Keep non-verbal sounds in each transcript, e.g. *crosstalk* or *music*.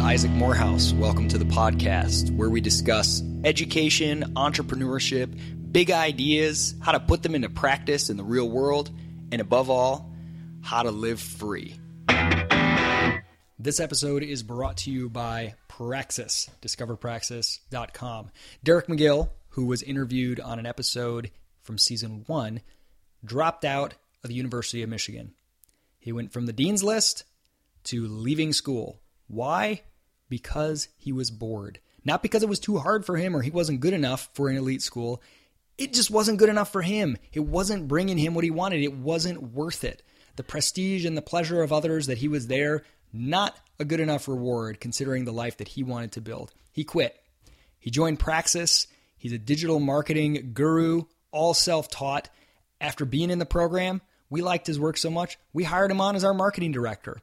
Isaac Morehouse. Welcome to the podcast where we discuss education, entrepreneurship, big ideas, how to put them into practice in the real world, and above all, how to live free. This episode is brought to you by Praxis, discoverpraxis.com. Derek Magill, who was interviewed on an episode from season one, dropped out of the University of Michigan. He went from the dean's list to leaving school. Why? Because he was bored. Not because it was too hard for him or he wasn't good enough for an elite school. It just wasn't good enough for him. It wasn't bringing him what he wanted. It wasn't worth it. The prestige and the pleasure of others that he was there, not a good enough reward considering the life that he wanted to build. He quit. He joined Praxis. He's a digital marketing guru, all self taught. After being in the program, we liked his work so much, we hired him on as our marketing director.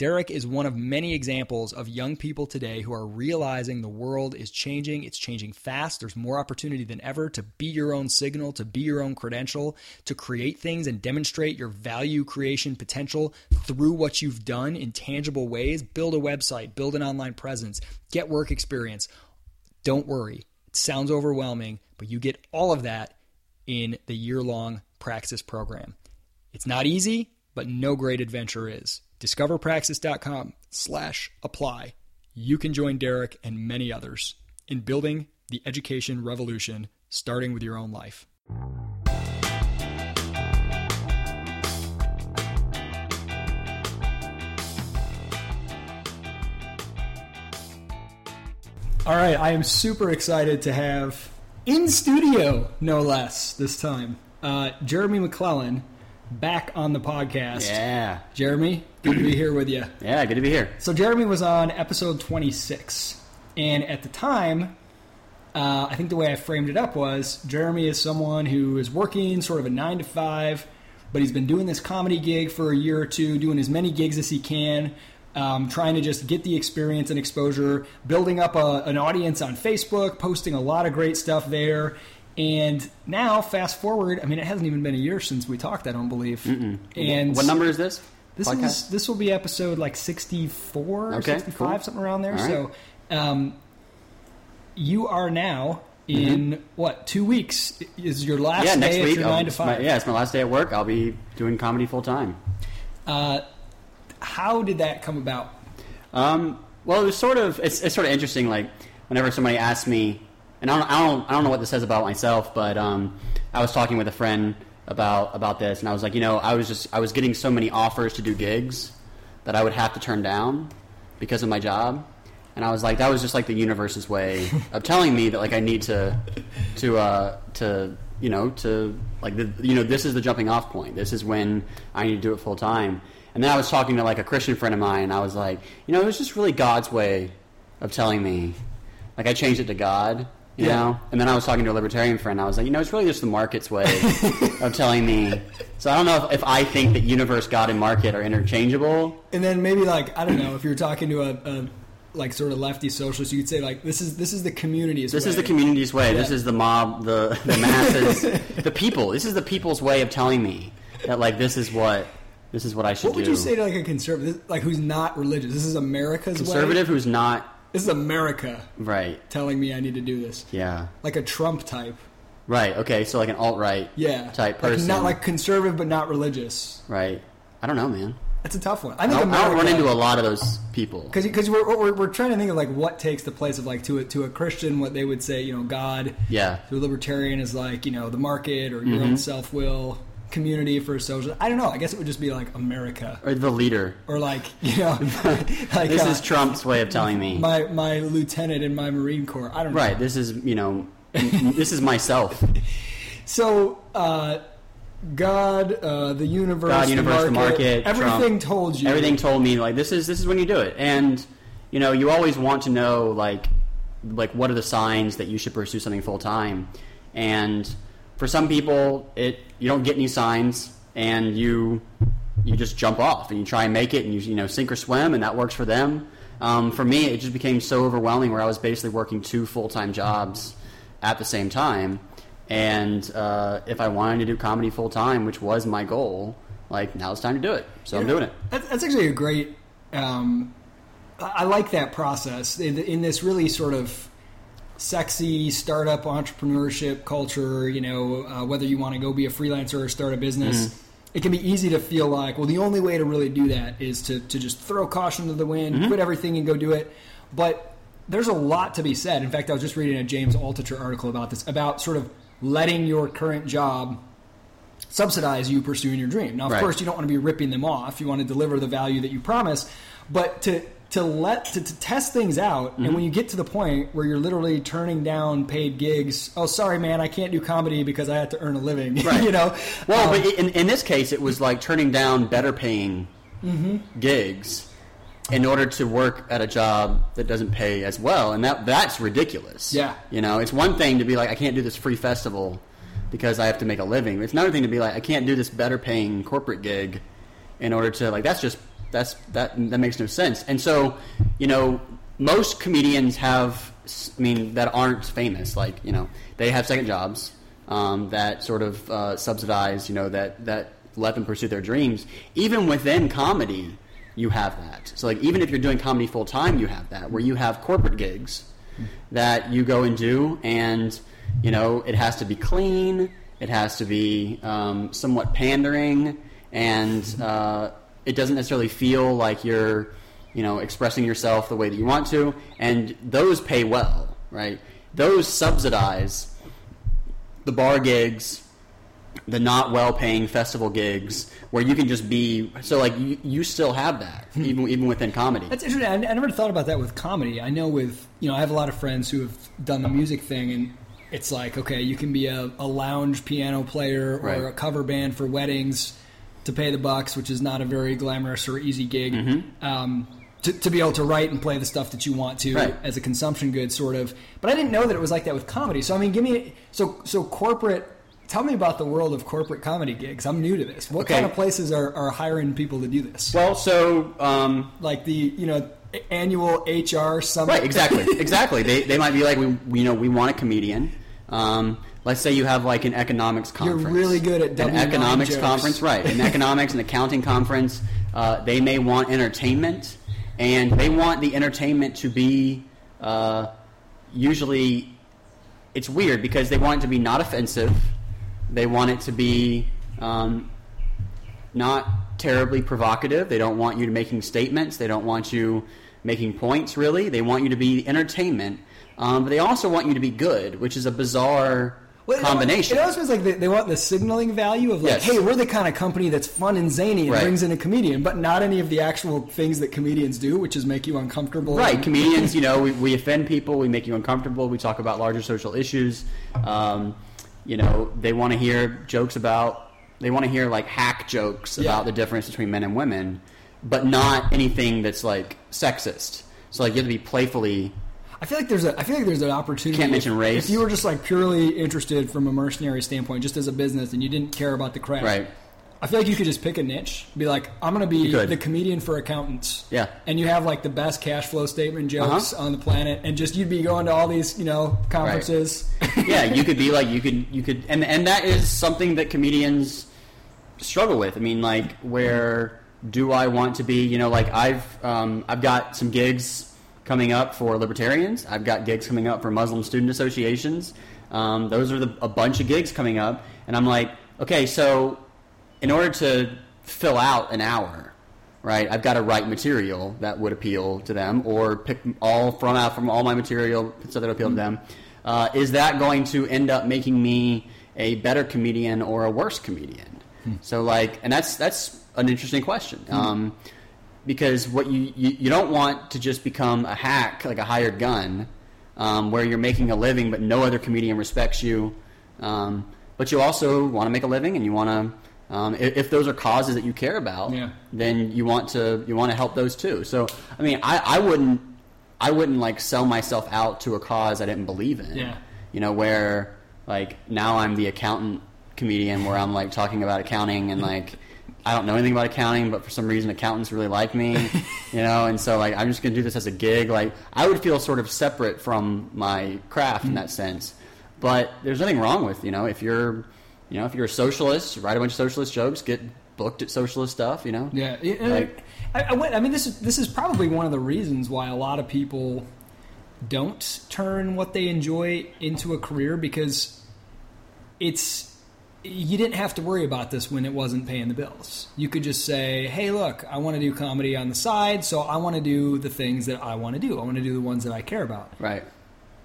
Derek is one of many examples of young people today who are realizing the world is changing. It's changing fast. There's more opportunity than ever to be your own signal, to be your own credential, to create things and demonstrate your value creation potential through what you've done in tangible ways. Build a website, build an online presence, get work experience. Don't worry. It sounds overwhelming, but you get all of that in the year long Praxis program. It's not easy, but no great adventure is discoverpraxis.com slash apply. You can join Derek and many others in building the education revolution, starting with your own life. All right, I am super excited to have in studio, no less, this time, uh, Jeremy McLellan back on the podcast. Yeah. Jeremy, good to be here with you. Yeah, good to be here. So Jeremy was on episode 26, and at the time, uh, I think the way I framed it up was Jeremy is someone who is working sort of a nine to five, but he's been doing this comedy gig for a year or two, doing as many gigs as he can. Um, trying to just get the experience and exposure, building up a, an audience on Facebook, posting a lot of great stuff there, and now, fast forward. I mean, it hasn't even been a year since we talked. I don't believe. Mm-mm. And what number is this? This is this will be episode like sixty four, Okay, 65, cool. something around there. Right. So, um, you are now in what two weeks is your last Mm-hmm. yeah, next week. your nine to it's my- five? yeah, it's my last day at work. I'll be doing comedy full time. Uh, how did that come about? Um, well, it was sort of it's, it's sort of interesting. Like whenever somebody asks me, and I don't, I don't I don't know what this says about myself, but um, I was talking with a friend about about this, and I was like, you know, I was just I was getting so many offers to do gigs that I would have to turn down because of my job. And I was like, that was just like the universe's way *laughs* of telling me that like I need to to uh, to you know to like the, you know this is the jumping off point. This is when I need to do it full time. And then I was talking to like a Christian friend of mine. And I was like, you know, it was just really God's way of telling me. Like I changed it to God, you Yeah. know. And then I was talking to a libertarian friend. I was like, you know, it's really just the market's way *laughs* of telling me. So I don't know if, if I think that universe, God, and market are interchangeable. And then maybe like I don't know if you're talking to a, a like sort of lefty socialist, you could say like this is this is the community's. This way. is the community's way. This is the mob, the the masses, *laughs* the people. This is the people's way of telling me that like this is what this is what I should do. What would do. you say to like a conservative, like who's not religious? This is America's Conservative way. who's not This is America right. telling me I need to do this, Yeah. like a Trump type. Right. Okay. So like an alt right. Yeah, Type Like, person. not like conservative but not religious. Right. I don't know, man. That's a tough one. I I think don't, I don't run into a lot of those people. because because we're, we're we're trying to think of like what takes the place of like to a to a Christian what they would say you know God Yeah. to a libertarian is like you know the market or your Mm-hmm. own self will community for a social I don't know I guess it would just be like America Or the leader. or like you know *laughs* like This uh, is Trump's way of telling me. my my lieutenant in my Marine Corps I don't know Right. This is you know. this is myself. *laughs* so uh, God uh, the universe God, universe, the market, everything Trump, told you Everything told me like this is this is when you do it, and you know you always want to know like like what are the signs that you should pursue something full time, and for some people it you don't get any signs and you you just jump off and you try and make it and you you know sink or swim and that works for them. Um, for me, it just became so overwhelming where I was basically working two full time jobs at the same time. And uh, if I wanted to do comedy full time, which was my goal, like now it's time to do it. So I'm doing it. That's, that's actually a great um, I like that process in, in this really sort of sexy startup entrepreneurship culture. You know, uh, whether you want to go be a freelancer or start a business. Mm-hmm. It can be easy to feel like, well, the only way to really do that is to, to just throw caution to the wind, Mm-hmm. quit everything, and go do it. But there's a lot to be said. In fact, I was just reading a James Altucher article about this, about sort of letting your current job subsidize you pursuing your dream. Now, of Right. course, you don't want to be ripping them off. You want to deliver the value that you promise, but to to let to, to test things out, Mm-hmm. and when you get to the point where you're literally turning down paid gigs, oh, sorry, man, I can't do comedy because I had to earn a living. *laughs* Right. you know, Well, Um, but in, in this case, it was like turning down better paying Mm-hmm. gigs in order to work at a job that doesn't pay as well, and that that's ridiculous. Yeah. you know, it's one thing to be like, I can't do this free festival because I have to make a living. It's another thing to be like, I can't do this better paying corporate gig in order to like. That's just that's that that makes no sense. And so, you know, most comedians have, I mean, that aren't famous. Like, you know, they have second jobs um, that sort of uh, subsidize, you know, that that let them pursue their dreams. Even within comedy, you have that. So, like, even if you're doing comedy full time, you have that, where you have corporate gigs that you go and do, and you know, it has to be clean. It has to be um, somewhat pandering, and uh, it doesn't necessarily feel like you're, you know, expressing yourself the way that you want to. And those pay well, right? Those subsidize the bar gigs, the not well-paying festival gigs, where you can just be. So, like, you, you still have that, hmm. even even within comedy. That's interesting. I, I never thought about that with comedy. I know with you know I have a lot of friends who have done the music thing, and it's like okay, you can be a, a lounge piano player or Right. a cover band for weddings to pay the bucks, which is not a very glamorous or easy gig. Mm-hmm. Um, to, to be able to write and play the stuff that you want to Right. as a consumption good, sort of. But I didn't know that it was like that with comedy. So I mean, give me so so corporate. Tell me about the world of corporate comedy gigs. I'm new to this. What Okay. kind of places are, are hiring people to do this? Well, so um, like the you know annual HR summit. Right, exactly, *laughs* exactly. They, they might be like, we, we- you know, we want a comedian. Um, let's say you have like an economics conference. You're really good at an W9 economics jokes. conference, right? An *laughs* economics and accounting conference. Uh, they may want entertainment, and they want the entertainment to be uh, usually. It's weird because they want it to be not offensive. They want it to be um, not terribly provocative. They don't want you to making statements. They don't want you making points. Really, they want you to be entertainment. Um, but they also want you to be good, which is a bizarre Well, combination. It almost feels like they, they want the signaling value of like, Yes. hey, we're the kind of company that's fun and zany and Right. brings in a comedian, but not any of the actual things that comedians do, which is make you uncomfortable. Right, and- comedians, you know, we, we offend people, we make you uncomfortable, we talk about larger social issues. Um, you know, they want to hear jokes about, they want to hear like hack jokes Yeah. about the difference between men and women, but not anything that's like sexist. So like you have to be playfully, I feel like there's a I feel like there's an opportunity. Can't mention if, race. If you were just like purely interested from a mercenary standpoint, just as a business, and you didn't care about the craft, right? I feel like you could just pick a niche, be like, I'm going to be the comedian for accountants. Yeah. And you have like the best cash flow statement jokes Uh-huh. on the planet, and just you'd be going to all these, you know, conferences. *laughs* yeah, you could be like you could you could and and that is something that comedians struggle with. I mean, like where do I want to be? You know, like I've um, I've got some gigs coming up for libertarians. I've got gigs coming up for Muslim student associations. Um, those are the, a bunch of gigs coming up, and I'm like, okay, so in order to fill out an hour, right? I've got to write material that would appeal to them, or pick all from out from all my material stuff that would appeal to them. Uh, is that going to end up making me a better comedian or a worse comedian? So, like, and that's that's an interesting question. Um, because what you, you you don't want to just become a hack like a hired gun um, where you're making a living but no other comedian respects you um, but you also want to make a living and you want to um, if, if those are causes that you care about Yeah. then you want to you want to help those too so I mean I, I wouldn't I wouldn't like sell myself out to a cause I didn't believe in Yeah. you know where like now I'm the accountant comedian where I'm like talking about accounting and like I don't know anything about accounting, but for some reason accountants really like me, *laughs* you know, and so like I'm just gonna do this as a gig. Like I would feel sort of separate from my craft in that mm-hmm. sense. But there's nothing wrong with you know if you're you know if you're a socialist, write a bunch of socialist jokes, get booked at socialist stuff. You know. Yeah, Yeah, Like- I, I went. I mean, this is this is probably one of the reasons why a lot of people don't turn what they enjoy into a career because it's you didn't have to worry about this when it wasn't paying the bills. You could just say, "Hey, look, I want to do comedy on the side, so I want to do the things that I want to do. I want to do the ones that I care about." Right.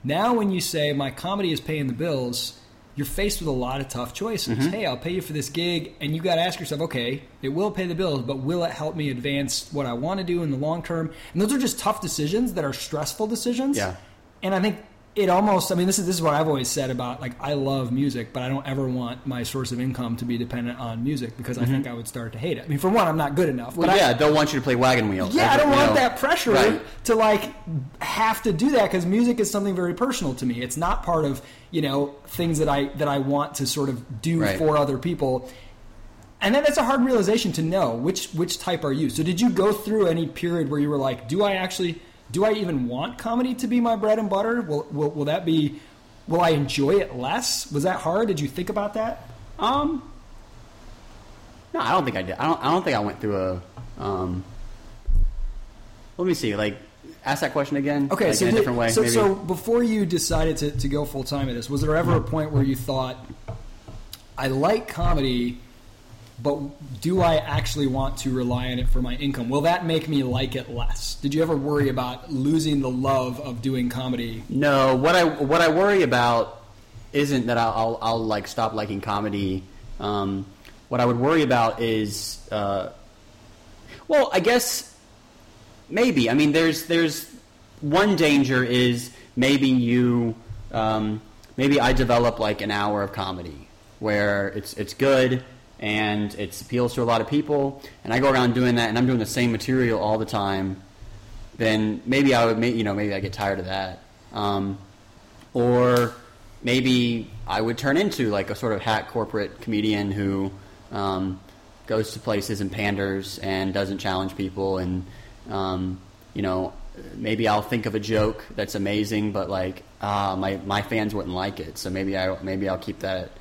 Now, when you say my comedy is paying the bills, you're faced with a lot of tough choices. Mm-hmm. Hey, I'll pay you for this gig, and you got to ask yourself, okay, it will pay the bills, but will it help me advance what I want to do in the long term? And those are just tough decisions that are stressful decisions. Yeah. And I think it almost, I mean, this is this is what I've always said about like I love music, but I don't ever want my source of income to be dependent on music because I think I would start to hate it. I mean, for one, I'm not good enough. Mm-hmm. Well, but I- yeah, they'll want you to play wagon wheel. yeah, I don't want know. that pressure Right. to like have to do that because music is something very personal to me. It's not part of you know things that I that I want to sort of do Right. for other people. And then that's a hard realization to know which which type are you. So did you go through any period where you were like, do I actually do I even want comedy to be my bread and butter? Will will, will that be will I enjoy it less? Was that hard? Did you think about that? Um, no, I don't think I did. I don't. I don't think I went through a. Um, let me see. Like, ask that question again. Okay, like so in a did- different way. So, so before you decided to, to go full time at this, was there ever a point where you thought, I like comedy, but do I actually want to rely on it for my income? Will that make me like it less? Did you ever worry about losing the love of doing comedy? No, what I what I worry about isn't that I'll I'll, I'll like stop liking comedy. Um, what I would worry about is, uh, well, I guess maybe. I mean, there's there's one danger is maybe you um, maybe I develop like an hour of comedy where it's it's good and it appeals to a lot of people, and I go around doing that, and I'm doing the same material all the time then maybe I would, you know, maybe I get tired of that. Um, or maybe I would turn into like a sort of hack corporate comedian who um, goes to places and panders and doesn't challenge people. And, um, you know, maybe I'll think of a joke that's amazing, but like, ah, my, my fans wouldn't like it. So maybe I, maybe I'll keep that,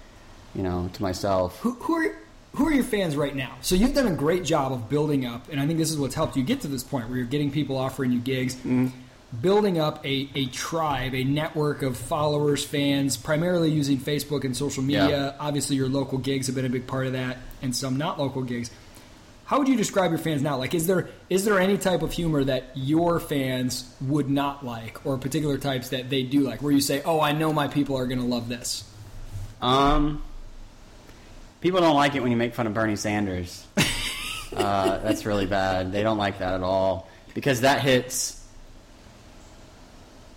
you know, to myself. Who, who are who are your fans right now? So you've done a great job of building up, and I think this is what's helped you get to this point where you're getting people offering you gigs, building up a, a tribe, a network of followers, fans, primarily using Facebook and social media. Yeah. Obviously, your local gigs have been a big part of that, and some not local gigs. How would you describe your fans now? Like, is there is there any type of humor that your fans would not like, or particular types that they do like, where you say, "Oh, I know my people are going to love this." Um, people don't like it when you make fun of Bernie Sanders. *laughs* uh, that's really bad. They don't like that at all because that hits.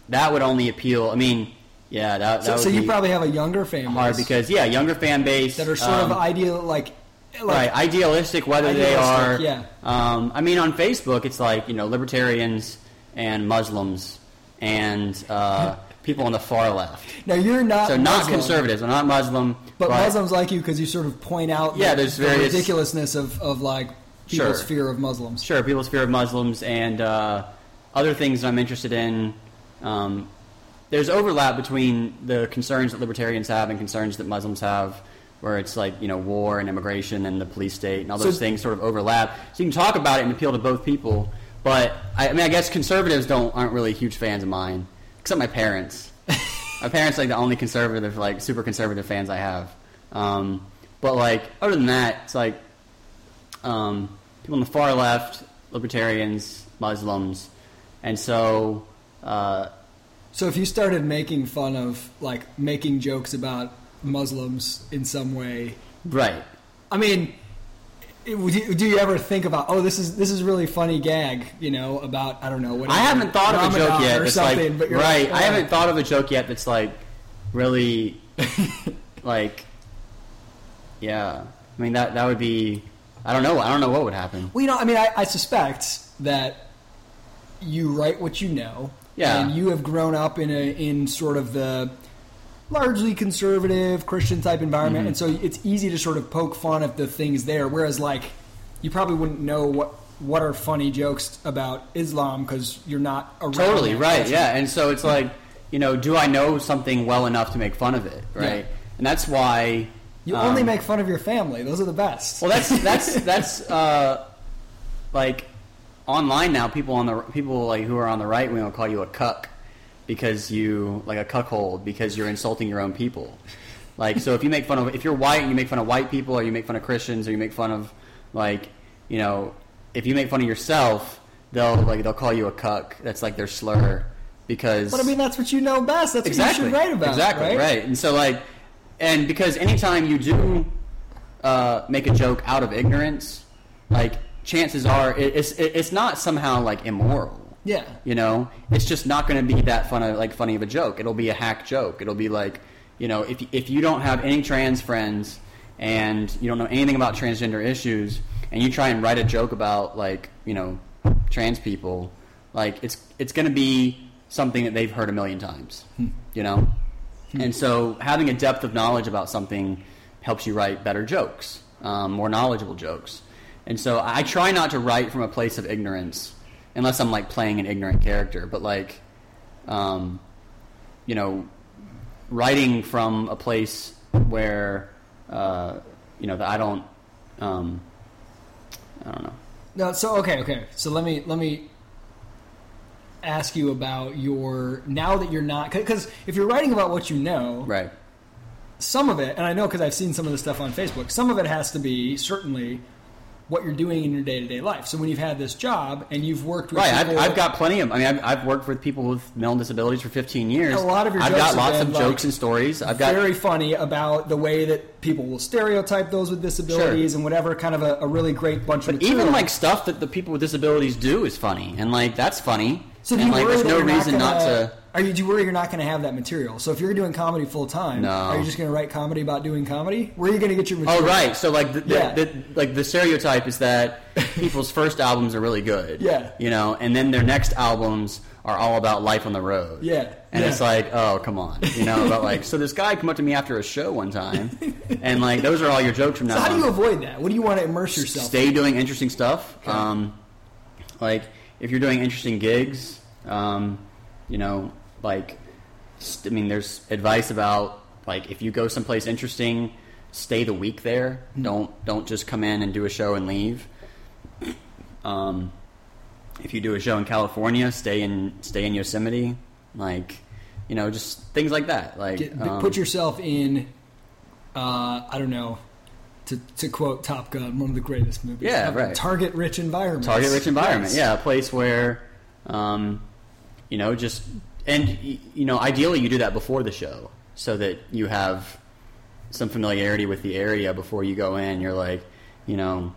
That would only appeal. I mean, yeah, that, that So, would so you probably have a younger fan hard base because yeah, younger fan base that are sort um, of ideal, like, like right idealistic whether they are yeah. um, i mean on facebook it's like you know libertarians and muslims and uh, people on the far left. Now you're not so not Muslim, conservatives i'm not muslim but, Muslims like you because you sort of point out Yeah, the, there's the various- ridiculousness of, of like people's Sure. fear of Muslims. sure people's fear of muslims and uh, other things that i'm interested in um, there's overlap between the concerns that libertarians have and concerns that muslims have where it's like you know war and immigration and the police state and all So- those things sort of overlap. So you can talk about it and appeal to both people but I, I mean i guess conservatives don't aren't really huge fans of mine except my parents. My parents are like the only conservative like super conservative fans i have. Um, but like other than that it's like um, people on the far left, libertarians, Muslims, and so uh, So if you started making fun of like making jokes about Muslims in some way, right. I mean, it- would you- do you ever think about oh this is this is really funny gag you know about I don't know what I haven't thought of a joke yet. or something like but you're right. like, I oh. haven't thought of a joke yet that's like really *laughs* like yeah. I mean that that would be I don't know. I don't know what would happen. Well, you know, I mean, I, I suspect that you write what you know, Yeah. and you have grown up in a in sort of the largely conservative Christian type environment, Mm-hmm. and so it's easy to sort of poke fun at the things there. Whereas, like, you probably wouldn't know what what are funny jokes about Islam because you're not around Totally right. Yeah, and so it's like you know, do I know something well enough to make fun of it? Right, Yeah. and that's why You only Um, make fun of your family. Those are the best. Well, that's *laughs* that's that's uh, like online now. People on the people like who are on the right wing will call you a cuck because you like a cuckold because you're insulting your own people. Like so, if you make fun of if you're white and you make fun of white people, or you make fun of Christians, or you make fun of like you know if you make fun of yourself, they'll like they'll call you a cuck. That's like their slur because but I mean, that's what you know best. That's exactly what you should write about. exactly right? and so like and because anytime you do uh, make a joke out of ignorance like chances are it, it's it, it's not somehow like immoral Yeah. you know? It's just not going to be that fun of, like funny of a joke. It'll be a hack joke. It'll be like you know if if you don't have any trans friends and you don't know anything about transgender issues and you try and write a joke about like you know trans people like it's it's going to be something that they've heard a million times you know? And so having a depth of knowledge about something helps you write better jokes um, more knowledgeable jokes. And so i try not to write from a place of ignorance unless i'm like playing an ignorant character but like um, you know writing from a place where uh, you know that i don't um, i don't know No, so okay, okay. So let me let me ask you about your now that you're not because if you're writing about what you know, right some of it, and I know because I've seen some of the stuff on Facebook, some of it has to be certainly what you're doing in your day to day life. So when you've had this job and you've worked with Right, I've, I've got plenty of. I mean, I've, I've worked with people with mental disabilities for 15 years. A lot of your I've got lots been, of like, jokes and stories. I've got very funny about the way that people will stereotype those with disabilities Sure. and whatever kind of a, a really great bunch of But material. even like stuff that the people with disabilities do is funny, and like that's funny. So and you like there's no reason not, not, gonna, to. Are you? Do you worry you're not going to have that material? So if you're doing comedy full time, No. are you just going to write comedy about doing comedy? Where are you going to get your material? Oh right, so like the, the, Yeah. the like the stereotype is that people's first albums are really good. Yeah. you know, and then their next albums are all about life on the road. Yeah. and Yeah. it's like, oh come on, you know, but like, so this guy came up to me after a show one time, *laughs* and like those are all your jokes from now So how on. do you avoid that? What do you want to immerse yourself? stay doing interesting stuff. Um, like if you're doing interesting gigs, um, you know, like st- I mean, there's advice about like if you go someplace interesting, stay the week there. Don't don't just come in and do a show and leave. Um, if you do a show in California, stay in stay in Yosemite. Like, you know, just things like that. Like, Get, um, put yourself in. Uh, I don't know. To, to quote Top Gun, one of the greatest movies. Yeah, ever. right. Target rich environment. target rich environment Yes. yeah a place where um, you know just and you know ideally you do that before the show so that you have some familiarity with the area before you go in. You're like you know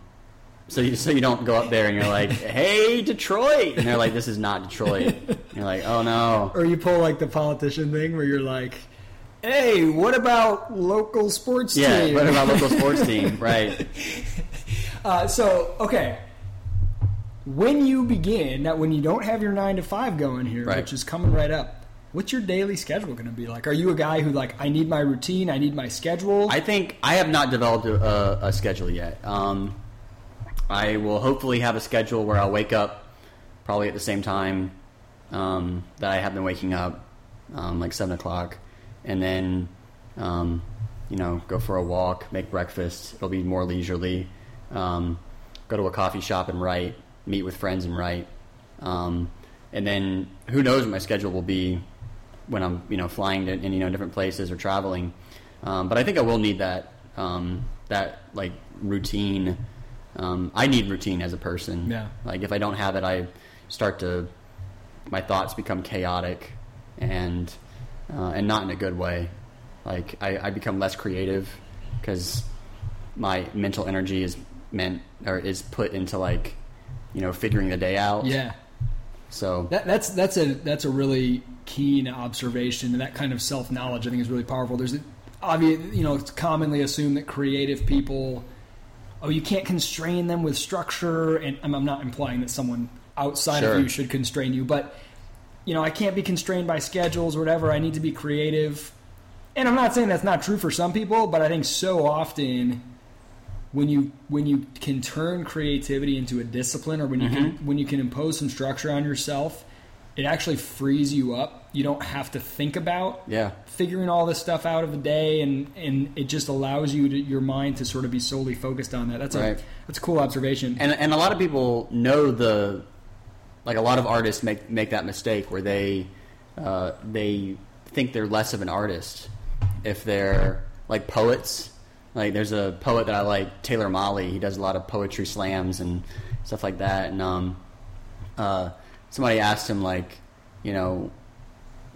so you, so you don't go up there and you're like *laughs* hey detroit. And they're like this is not detroit. And you're like oh no. Or you pull like the politician thing where you're like, "Hey, what about local sports yeah team?" what about local sports *laughs* team? Right. Uh, so okay, when you begin that when you don't have your nine to five going here, Right. which is coming right up, what's your daily schedule going to be like? Are you a guy who like I need my routine, I need my schedule? I think I have not developed a, a, schedule yet. Um, I will hopefully have a schedule where I'll wake up probably at the same time um, that I have been waking up, um, like seven o'clock, and then um, you know go for a walk, make breakfast. It'll be more leisurely. Um, go to a coffee shop and write, meet with friends and write, um, and then who knows what my schedule will be when I'm you know flying to in you know different places or traveling. Um, but I think I will need that um, that like routine. Um, I need routine as a person. Yeah. Like if I don't have it, I start to my thoughts become chaotic and uh, and not in a good way. Like I, I become less creative because my mental energy is meant or is put into like you know figuring the day out. yeah, So that, that's that's a that's a really keen observation, and that kind of self knowledge I think is really powerful. There's obvious, you know, it's commonly assumed that creative people, oh, you can't constrain them with structure, and I'm, I'm not implying that someone outside Sure. of you should constrain you, but you know, I can't be constrained by schedules or whatever. I need to be creative. And I'm not saying that's not true for some people, but I think so often when you when you can turn creativity into a discipline or when you can when you can impose some structure on yourself, it actually frees you up. You don't have to think about Yeah. figuring all this stuff out of the day, and and it just allows you to your mind to sort of be solely focused on that. That's a that's a cool observation. And and a lot of people know the like a lot of artists make make that mistake where they uh, they think they're less of an artist if they're like poets. Like there's a poet that I like, Taylor Mali. He does a lot of poetry slams and stuff like that. And um, uh, somebody asked him like, you know,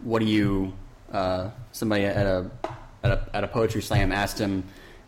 what do you? Uh, somebody at a, at a at a poetry slam asked him,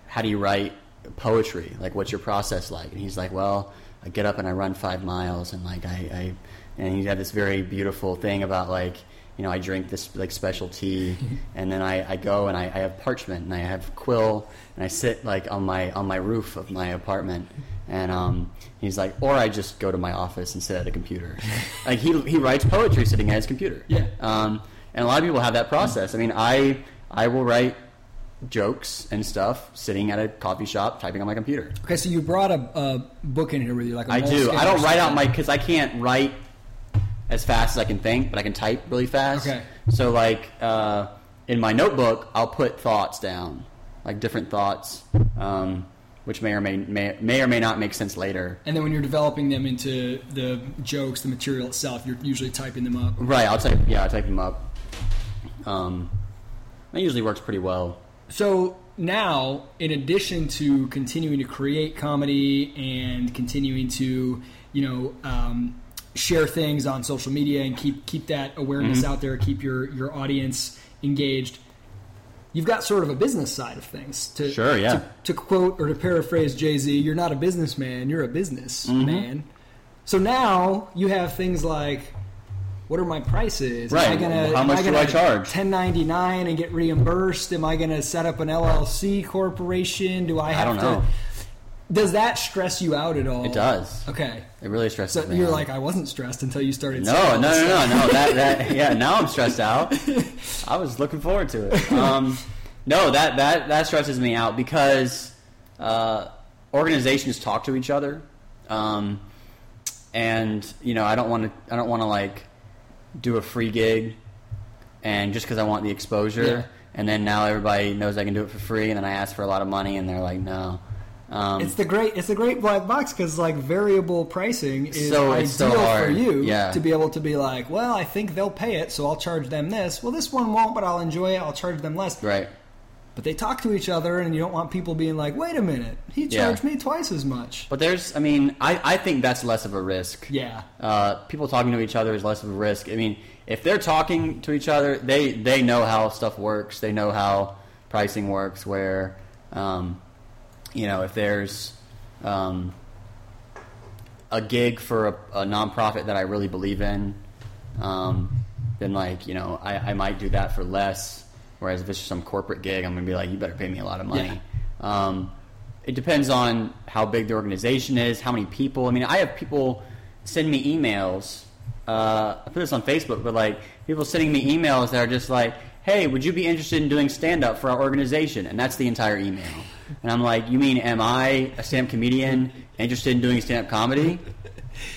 how do you write poetry? Like, what's your process like? And he's like, well, I get up and I run five miles, and like I, I and he had this very beautiful thing about like. You know, I drink this like special tea, *laughs* and then I, I go and I, I have parchment and I have quill, and I sit like on my on my roof of my apartment, and um, he's like, or I just go to my office and sit at a computer. *laughs* like he he writes poetry sitting at his computer. Yeah. Um, and a lot of people have that process. I mean, I I will write jokes and stuff sitting at a coffee shop typing on my computer. okay, so you brought a, a book in here with you, like a I do. I don't write out my because I can't write as fast as I can think, but I can type really fast. Okay. So like uh, in my notebook, I'll put thoughts down, like different thoughts, um, which may or may, may may or may not make sense later. And then when you're developing them into the jokes, the material itself, you're usually typing them up. Right. I'll type. Yeah, I'll type them up. Um, that usually works pretty well. So now, in addition to continuing to create comedy and continuing to, you know, um, share things on social media and keep keep that awareness Mm-hmm. out there, keep your your audience engaged. You've got sort of a business side of things. To, Sure, yeah. To, to quote or to paraphrase Jay Z, "You're not a businessman; you're a business Mm-hmm. So now you have things like, what are my prices? Am I Right. gonna, How am much I do gonna I charge? 1099 and get reimbursed? Am I going to set up an LLC corporation? Do I I have don't to? know. Does that stress you out at all? It does. Okay. It really stresses me. So me. you're out. like, I wasn't stressed until you started. No, no, no, no, no. That, that, yeah. Now I'm stressed out. *laughs* I was looking forward to it. Um, no, that that that stresses me out because uh, organizations talk to each other, um, and you know, I don't want to. I don't want to like do a free gig, and just because I want the exposure, Yeah. and then now everybody knows I can do it for free, and then I ask for a lot of money, and they're like, no. Um, It's the great, it's the great black box because like variable pricing is So- ideal so for you Yeah. to be able to be like, well, I think they'll pay it, so I'll charge them this. Well, this one won't, but I'll enjoy it. I'll charge them less. right. But they talk to each other, and you don't want people being like, wait a minute, he Yeah. charged me twice as much. But there's, I mean, I, I think that's less of a risk. Yeah. Uh, people talking to each other is less of a risk. I mean, if they're talking to each other, they they know how stuff works. They know how pricing works. Where, um, you know, if there's um, a gig for a, a nonprofit that I really believe in, um, then like you know, I, I might do that for less. Whereas if it's just some corporate gig, I'm gonna be like, you better pay me a lot of money. Um, it depends on how big the organization is, how many people. I mean, I have people send me emails. Uh, I put this on Facebook, but like people sending me emails that are just like, "Hey, would you be interested in doing stand up for our organization?" And that's the entire email. And I'm like, "You mean am I a stand up comedian interested in doing stand up comedy?"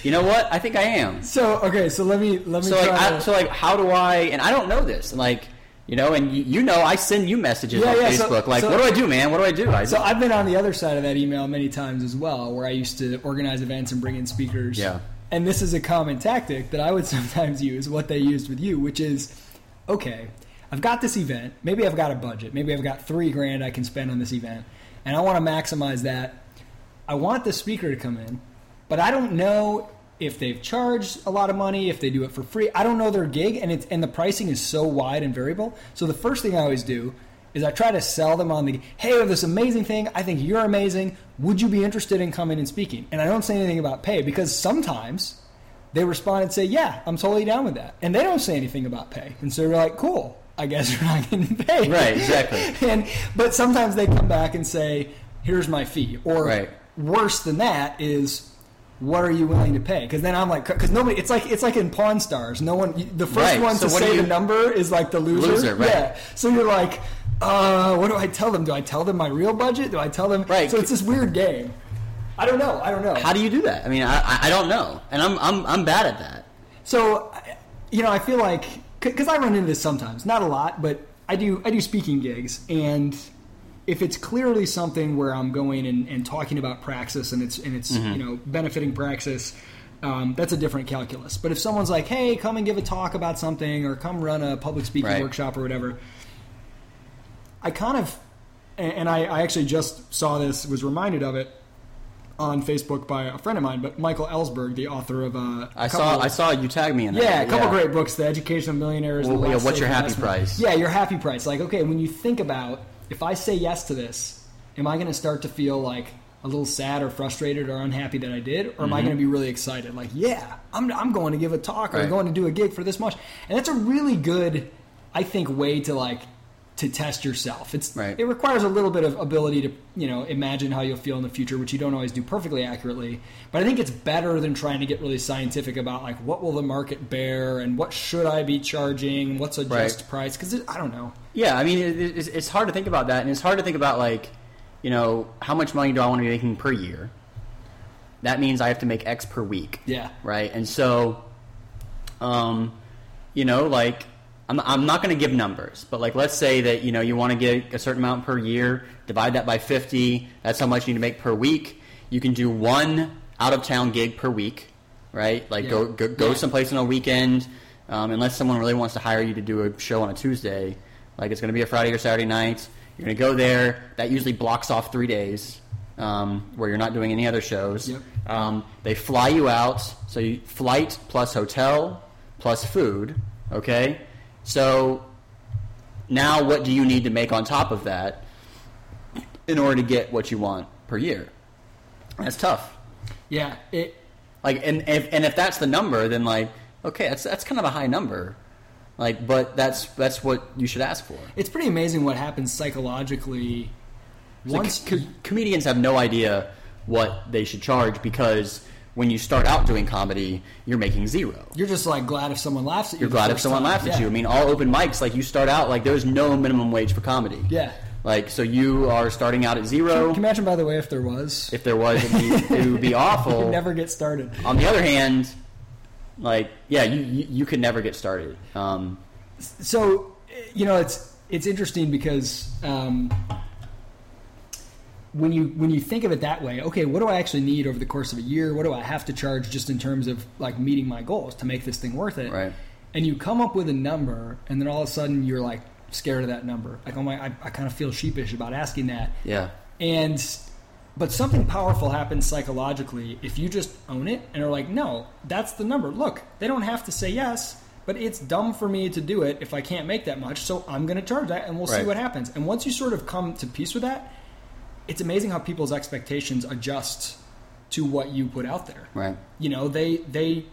You know what? I think I am. So okay, so let me let me So like, I, to- so like, how do I? And I don't know this. And Like, you know, and you, you know, I send you messages Yeah, on yeah, so- Facebook. like, so- what do I do, man? What do I do? I, So I've been on the other side of that email many times as well, where I used to organize events and bring in speakers. Yeah. And this is a common tactic that I would *laughs* sometimes use, what they used with you, which is, okay, I've got this event. Maybe I've got a budget. Maybe I've got three grand I can spend on this event, and I want to maximize that. I want the speaker to come in, but I don't know if they've charged a lot of money, if they do it for free. I don't know their gig, and it's and the pricing is so wide and variable. So the first thing I always do is I try to sell them on the hey, have this amazing thing. I think you're amazing. Would you be interested in coming and speaking? And I don't say anything about pay because sometimes they respond and say, yeah, I'm totally down with that, and they don't say anything about pay, and so you're like, cool. I guess *laughs* you're not getting paid. Right, exactly. *laughs* and but sometimes they come back and say, "Here's my fee," or Right. worse than that is, "What are you willing to pay?" Because then I'm like, because nobody, it's like it's like in Pawn Stars. No one, the first Right, one so to say you- the number is like the loser. Loser, right. Yeah. So you're like, uh, what do I tell them? Do I tell them my real budget? Do I tell them? Right. So it's this weird game. I don't know. I don't know. how do you do that? I mean, I, I- I don't know, and I'm I'm I'm bad at that. So, you know, I feel like because I run into this sometimes, not a lot, but I do. I do speaking gigs, and if it's clearly something where I'm going and, and talking about praxis and it's and it's Mm-hmm. you know benefiting praxis. Um, that's a different calculus. But if someone's like, "Hey, come and give a talk about something," or "Come run a public speaking Right. workshop," or whatever, I kind of, and and I, I actually just saw this, was reminded of it on Facebook by a friend of mine, but Michael Ellsberg, the author of uh, I saw couple- I saw you tag me in that. yeah, a couple great books, The Education of Millionaires. and Well, yeah, what's your happy price? Yeah, your happy price. Like, okay, when you think about if I say yes to this, am I going to start to feel like a little sad or frustrated or unhappy that I did, or am I going to be really excited? Like, yeah, I'm, I'm going to give a talk or Mm-hmm. Right. going to do a gig for this much, and that's a really good, I think, way to like to test yourself. It's Right. it requires a little bit of ability to you know imagine how you'll feel in the future, which you don't always do perfectly accurately. But I think it's better than trying to get really scientific about like what will the market bear and what should I be charging, what's a Right. just price? Because I don't know. Yeah, I mean, it, it's, it's hard to think about that, and it's hard to think about like, you know, how much money do I want to be making per year? That means I have to make X per week. Yeah. Right, and so, um, you know, like I'm, I'm not going to give numbers, but like let's say that you know you want to get a certain amount per year, divide that by 50. That's how much you need to make per week. You can do one out of town gig per week, right? Like Yeah. go go, go Yeah. someplace on a weekend, um, unless someone really wants to hire you to do a show on a Tuesday. Like it's going to be a Friday or Saturday night. You're going to go there. That usually blocks off three days um, where you're not doing any other shows. Yep. Um, they fly you out, so you flight plus hotel plus food. Okay, so now what do you need to make on top of that in order to get what you want per year? That's tough. Yeah, it Like, and if and if that's the number, then like, okay, that's that's kind of a high number. Like, but that's that's what you should ask for. it's pretty amazing what happens psychologically Like, once. co- comedians have no idea what they should charge because when you start out doing comedy, you're making zero. you're just like glad if someone laughs at you. You're glad if someone time. laughs at you. I mean, all open mics, like you start out like there's no minimum wage for comedy. Yeah. Like so, you are starting out at zero. Can you imagine, by the way, if there was? If there was, it'd be, it would be *laughs* awful. You'd never get started. On the other hand, like yeah, you you, you could never get started. Um, so you know it's it's interesting because um, when you when you think of it that way okay what do i actually need over the course of a year what do i have to charge just in terms of like meeting my goals to make this thing worth it Right. and you come up with a number and then all of a sudden you're like scared of that number like oh my i, I kind of feel sheepish about asking that yeah, and but something powerful happens psychologically if you just own it and are like, no, that's the number. Look, they don't have to say yes, but it's dumb for me to do it if I can't make that much. So I'm going to charge that and we'll see what happens. And once you sort of come to peace with that, it's amazing how people's expectations adjust to what you put out there. right. You know, they they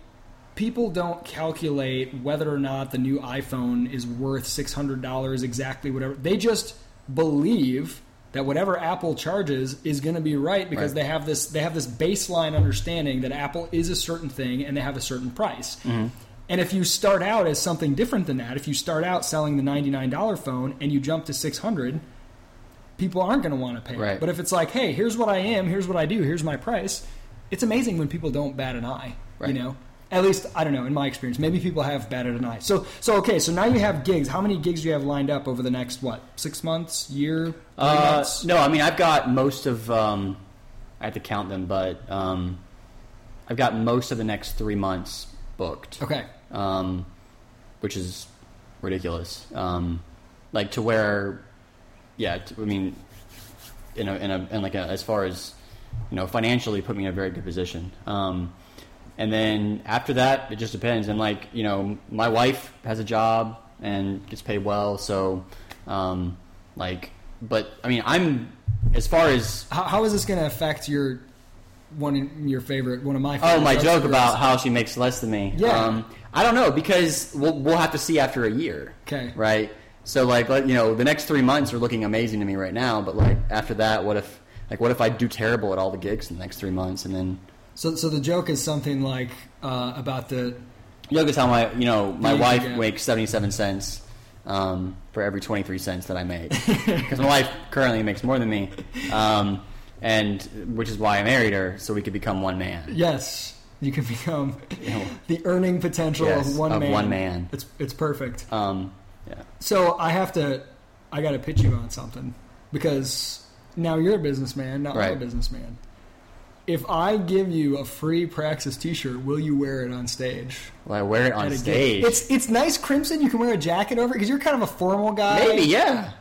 people don't calculate whether or not the new iPhone is worth $600 exactly whatever. They just believe that whatever Apple charges is going to be right because Right. they have this they have this baseline understanding that Apple is a certain thing and they have a certain price. Mm-hmm. And if you start out as something different than that, if you start out selling the $99 phone and you jump to 600, people aren't going to want to pay. Right. But if it's like, "Hey, here's what I am, here's what I do, here's my price." It's amazing when people don't bat an eye, Right. you know? At least I don't know, in my experience. Maybe people have batted an eye. So so okay, so now you have gigs. How many gigs do you have lined up over the next what? 6 months, year, Uh, months? no, I mean I've got most of. Um, I have to count them, but um, I've got most of the next three months booked. Okay. um, which is ridiculous. Um, like to where, yeah, I mean, in a, in a, in like a, as far as, you know, financially put me in a very good position. Um, and then after that, it just depends. And like, you know, my wife has a job and gets paid well. So, um, like, but I mean, I'm, as far as, How, how is this going to affect your one of your favorite one of my favorite Oh, my joke about how she makes less than me. Yeah. Um, I don't know because we'll we'll have to see after a year. Okay. Right. So like let you know the next three months are looking amazing to me right now, but like after that, what if like what if I do terrible at all the gigs in the next three months and then So so the joke is something like uh, about the Joke is how my you know my wife yeah. makes seventy seven cents um, for every twenty three cents that I make *laughs* because my wife currently makes more than me, um, and which is why I married her so we could become one man. yes. You can become *laughs* the earning potential Yes, of one of man. one man. It's it's perfect. Um, yeah. So I have to, I got to pitch you on something because now you're a businessman, not I'm a businessman. If I give you a free Praxis T-shirt, will you wear it on stage? Well, I wear it on a gig? stage. It's it's nice crimson. You can wear a jacket over it because you're kind of a formal guy. Maybe, yeah.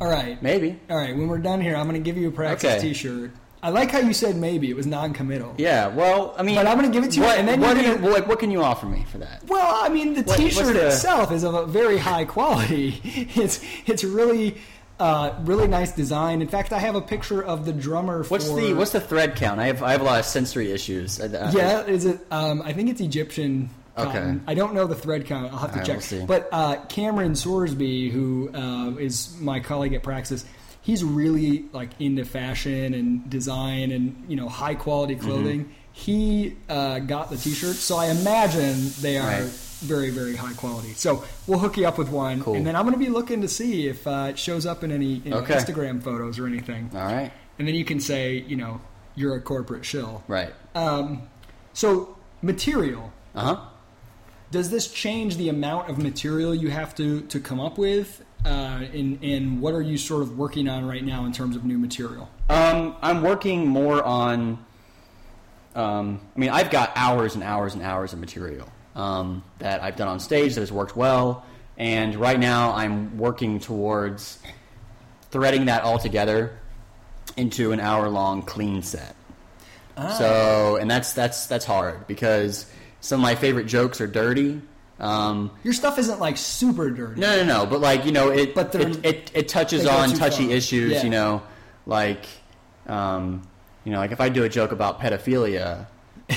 All right. Maybe. All right. When we're done here, I'm going to give you a Praxis Okay. T-shirt. I like how you said maybe. It was non-committal. Yeah. Well, I mean, But I'm gonna give it to you, What, and then what, gonna- well, like, what can you offer me for that? Well, I mean, the What- T-shirt the- itself is of a very high quality. *laughs* It's it's really uh, really nice design. In fact, I have a picture of the drummer. What's for, the what's the thread count? I have I have a lot of sensory issues. I- I- Yeah, is it? Um, I think it's Egyptian. Okay. I don't know the thread count. I'll have to right, check. But uh, Cameron Sorsby, who uh, is my colleague at Praxis, he's really like into fashion and design and you know high quality Mm-hmm. clothing. He uh, got the T-shirt, so I imagine they are Right. very very high quality. So we'll hook you up with one, Cool. and then I'm going to be looking to see if uh, it shows up in any you know, Okay. Instagram photos or anything, All right. and then you can say you know you're a corporate shill. Right. Um, so material. Uh huh. Does this change the amount of material you have to, to come up with? Uh, and, and what are you sort of working on right now in terms of new material? Um, I'm working more on. Um, I mean, I've got hours and hours and hours of material um, that I've done on stage that has worked well, and right now I'm working towards threading that all together into an hour-long clean set. So, and that's that's that's hard because some of my favorite jokes are dirty. Um, Your stuff isn't like super dirty. no, no, no. But like you know, it But it, it, it touches on touchy far. issues. Yeah. You know, like um, you know, like if I do a joke about pedophilia,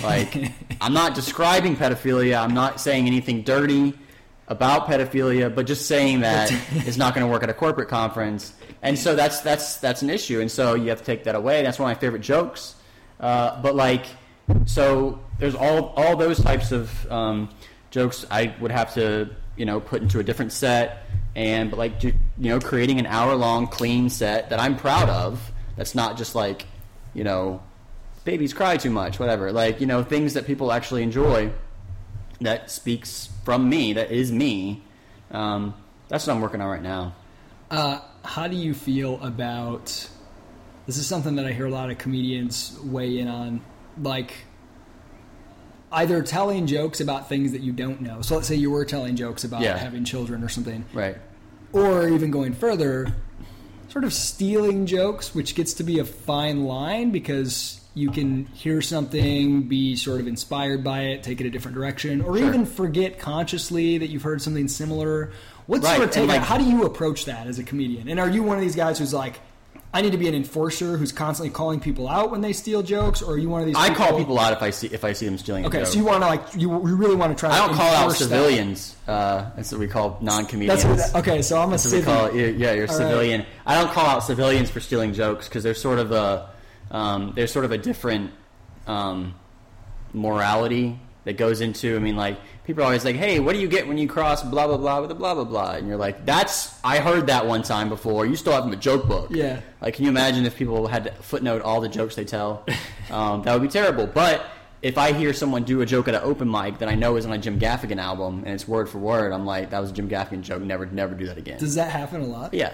like *laughs* I'm not describing pedophilia. I'm not saying anything dirty about pedophilia, but just saying that *laughs* is not going to work at a corporate conference. And so that's that's that's an issue. And so you have to take that away. That's one of my favorite jokes. Uh, but like, so there's all all those types of um, jokes I would have to you know put into a different set, and but like you know creating an hour long clean set that I'm proud of. That's not just like you know babies cry too much, whatever. Like you know things that people actually enjoy. That speaks from me. That is me. Um, that's what I'm working on right now. Uh, how do you feel about this? Is something that I hear a lot of comedians weigh in on, like either telling jokes about things that you don't know. So let's say you were telling jokes about Yeah. having children or something, Right. or even going further, sort of stealing jokes, which gets to be a fine line because you can hear something, be sort of inspired by it, take it a different direction, or Sure. even forget consciously that you've heard something similar. What's Right, your take? like- how do you approach that as a comedian? And are you one of these guys who's like, I need to be an enforcer who's constantly calling people out when they steal jokes, or are you one of these? I call people out if I see if I see them stealing. Okay, so you want to like you, you really want to try. I don't call out civilians. Uh, that's what we call non-comedians. That's what, okay. So I'm a we call. Yeah, you're a All right. civilian. I don't call out civilians for stealing jokes because there's sort of a um, there's sort of a different um, morality that goes into. I mean, like people are always like, "Hey, what do you get when you cross blah blah blah with a blah blah blah?" And you're like, "That's I heard that one time before. You still have a joke book." Yeah. Like, can you imagine if people had to footnote all the jokes they tell? *laughs* Um, that would be terrible. But if I hear someone do a joke at an open mic that I know is on a Jim Gaffigan album and it's word for word, I'm like, that was a Jim Gaffigan joke. Never, never do that again. Does that happen a lot? yeah,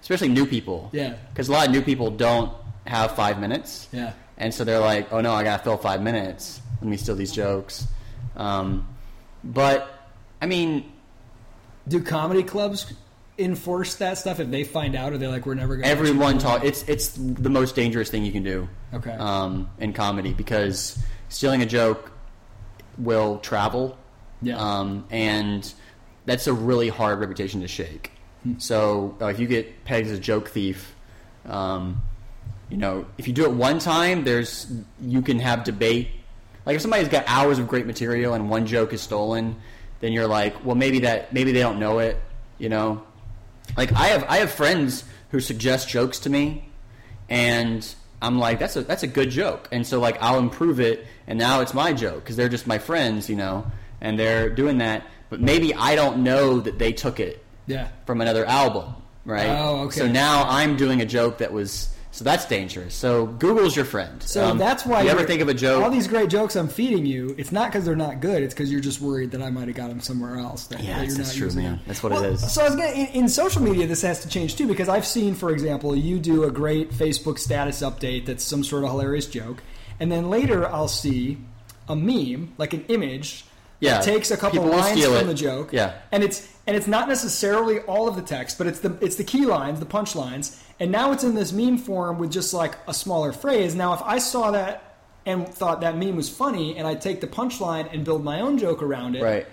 especially new people. Yeah. because a lot of new people don't have five minutes. Yeah. and so they're like, oh no, I gotta fill five minutes. Let me steal these jokes. Um, but I mean, Do comedy clubs enforce that stuff if they find out? Are they like, we're never going? to everyone talk. It's it's the most dangerous thing you can do. Okay. Um, in comedy because stealing a joke will travel. Yeah. Um, and that's a really hard reputation to shake. So uh, if you get pegged as a joke thief, um, you know, if you do it one time, there's you can have debate. Like if somebody's got hours of great material and one joke is stolen, then you're like, well, maybe that maybe they don't know it. You know, like I have I have friends who suggest jokes to me, and I'm like, that's a that's a good joke, and so like I'll improve it, and now it's my joke because they're just my friends, you know, and they're doing that. But maybe I don't know that they took it yeah. from another album, right? Oh, okay. So now I'm doing a joke that was So that's dangerous. So Google's your friend. So Um, that's why you ever think of a joke. All these great jokes I'm feeding you, it's not because they're not good. It's because you're just worried that I might have got them somewhere else. That, Yeah, that it's- you're it's not true, using man. That's what Well, it is. So I was gonna, in, in social media, this has to change too because I've seen, for example, you do a great Facebook status update that's some sort of hilarious joke, and then later I'll see a meme, like an image. Yeah, that takes a couple lines from it. the joke. Yeah. and it's and it's not necessarily all of the text, but it's the it's the key lines, the punch lines, and now it's in this meme form with just like a smaller phrase. Now, if I saw that and thought that meme was funny, and I take the punchline and build my own joke around it, Right.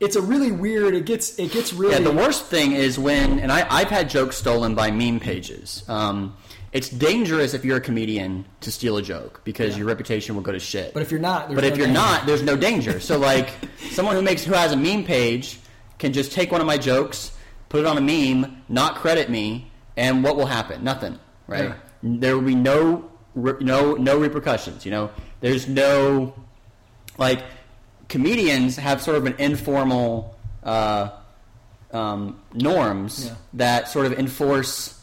It's a really weird. It gets it gets really. Yeah, the worst thing is when, and I, I've had jokes stolen by meme pages. Um, it's dangerous if you're a comedian to steal a joke because Yeah. your reputation will go to shit. But if you're not, there's but if no you're danger. not, there's no danger. So like, *laughs* someone who makes who has a meme page can just take one of my jokes, put it on a meme, not credit me, and what will happen? Nothing, right? Yeah. There will be no no no repercussions. You know, there's no like comedians have sort of an informal uh, um, norms Yeah. that sort of enforce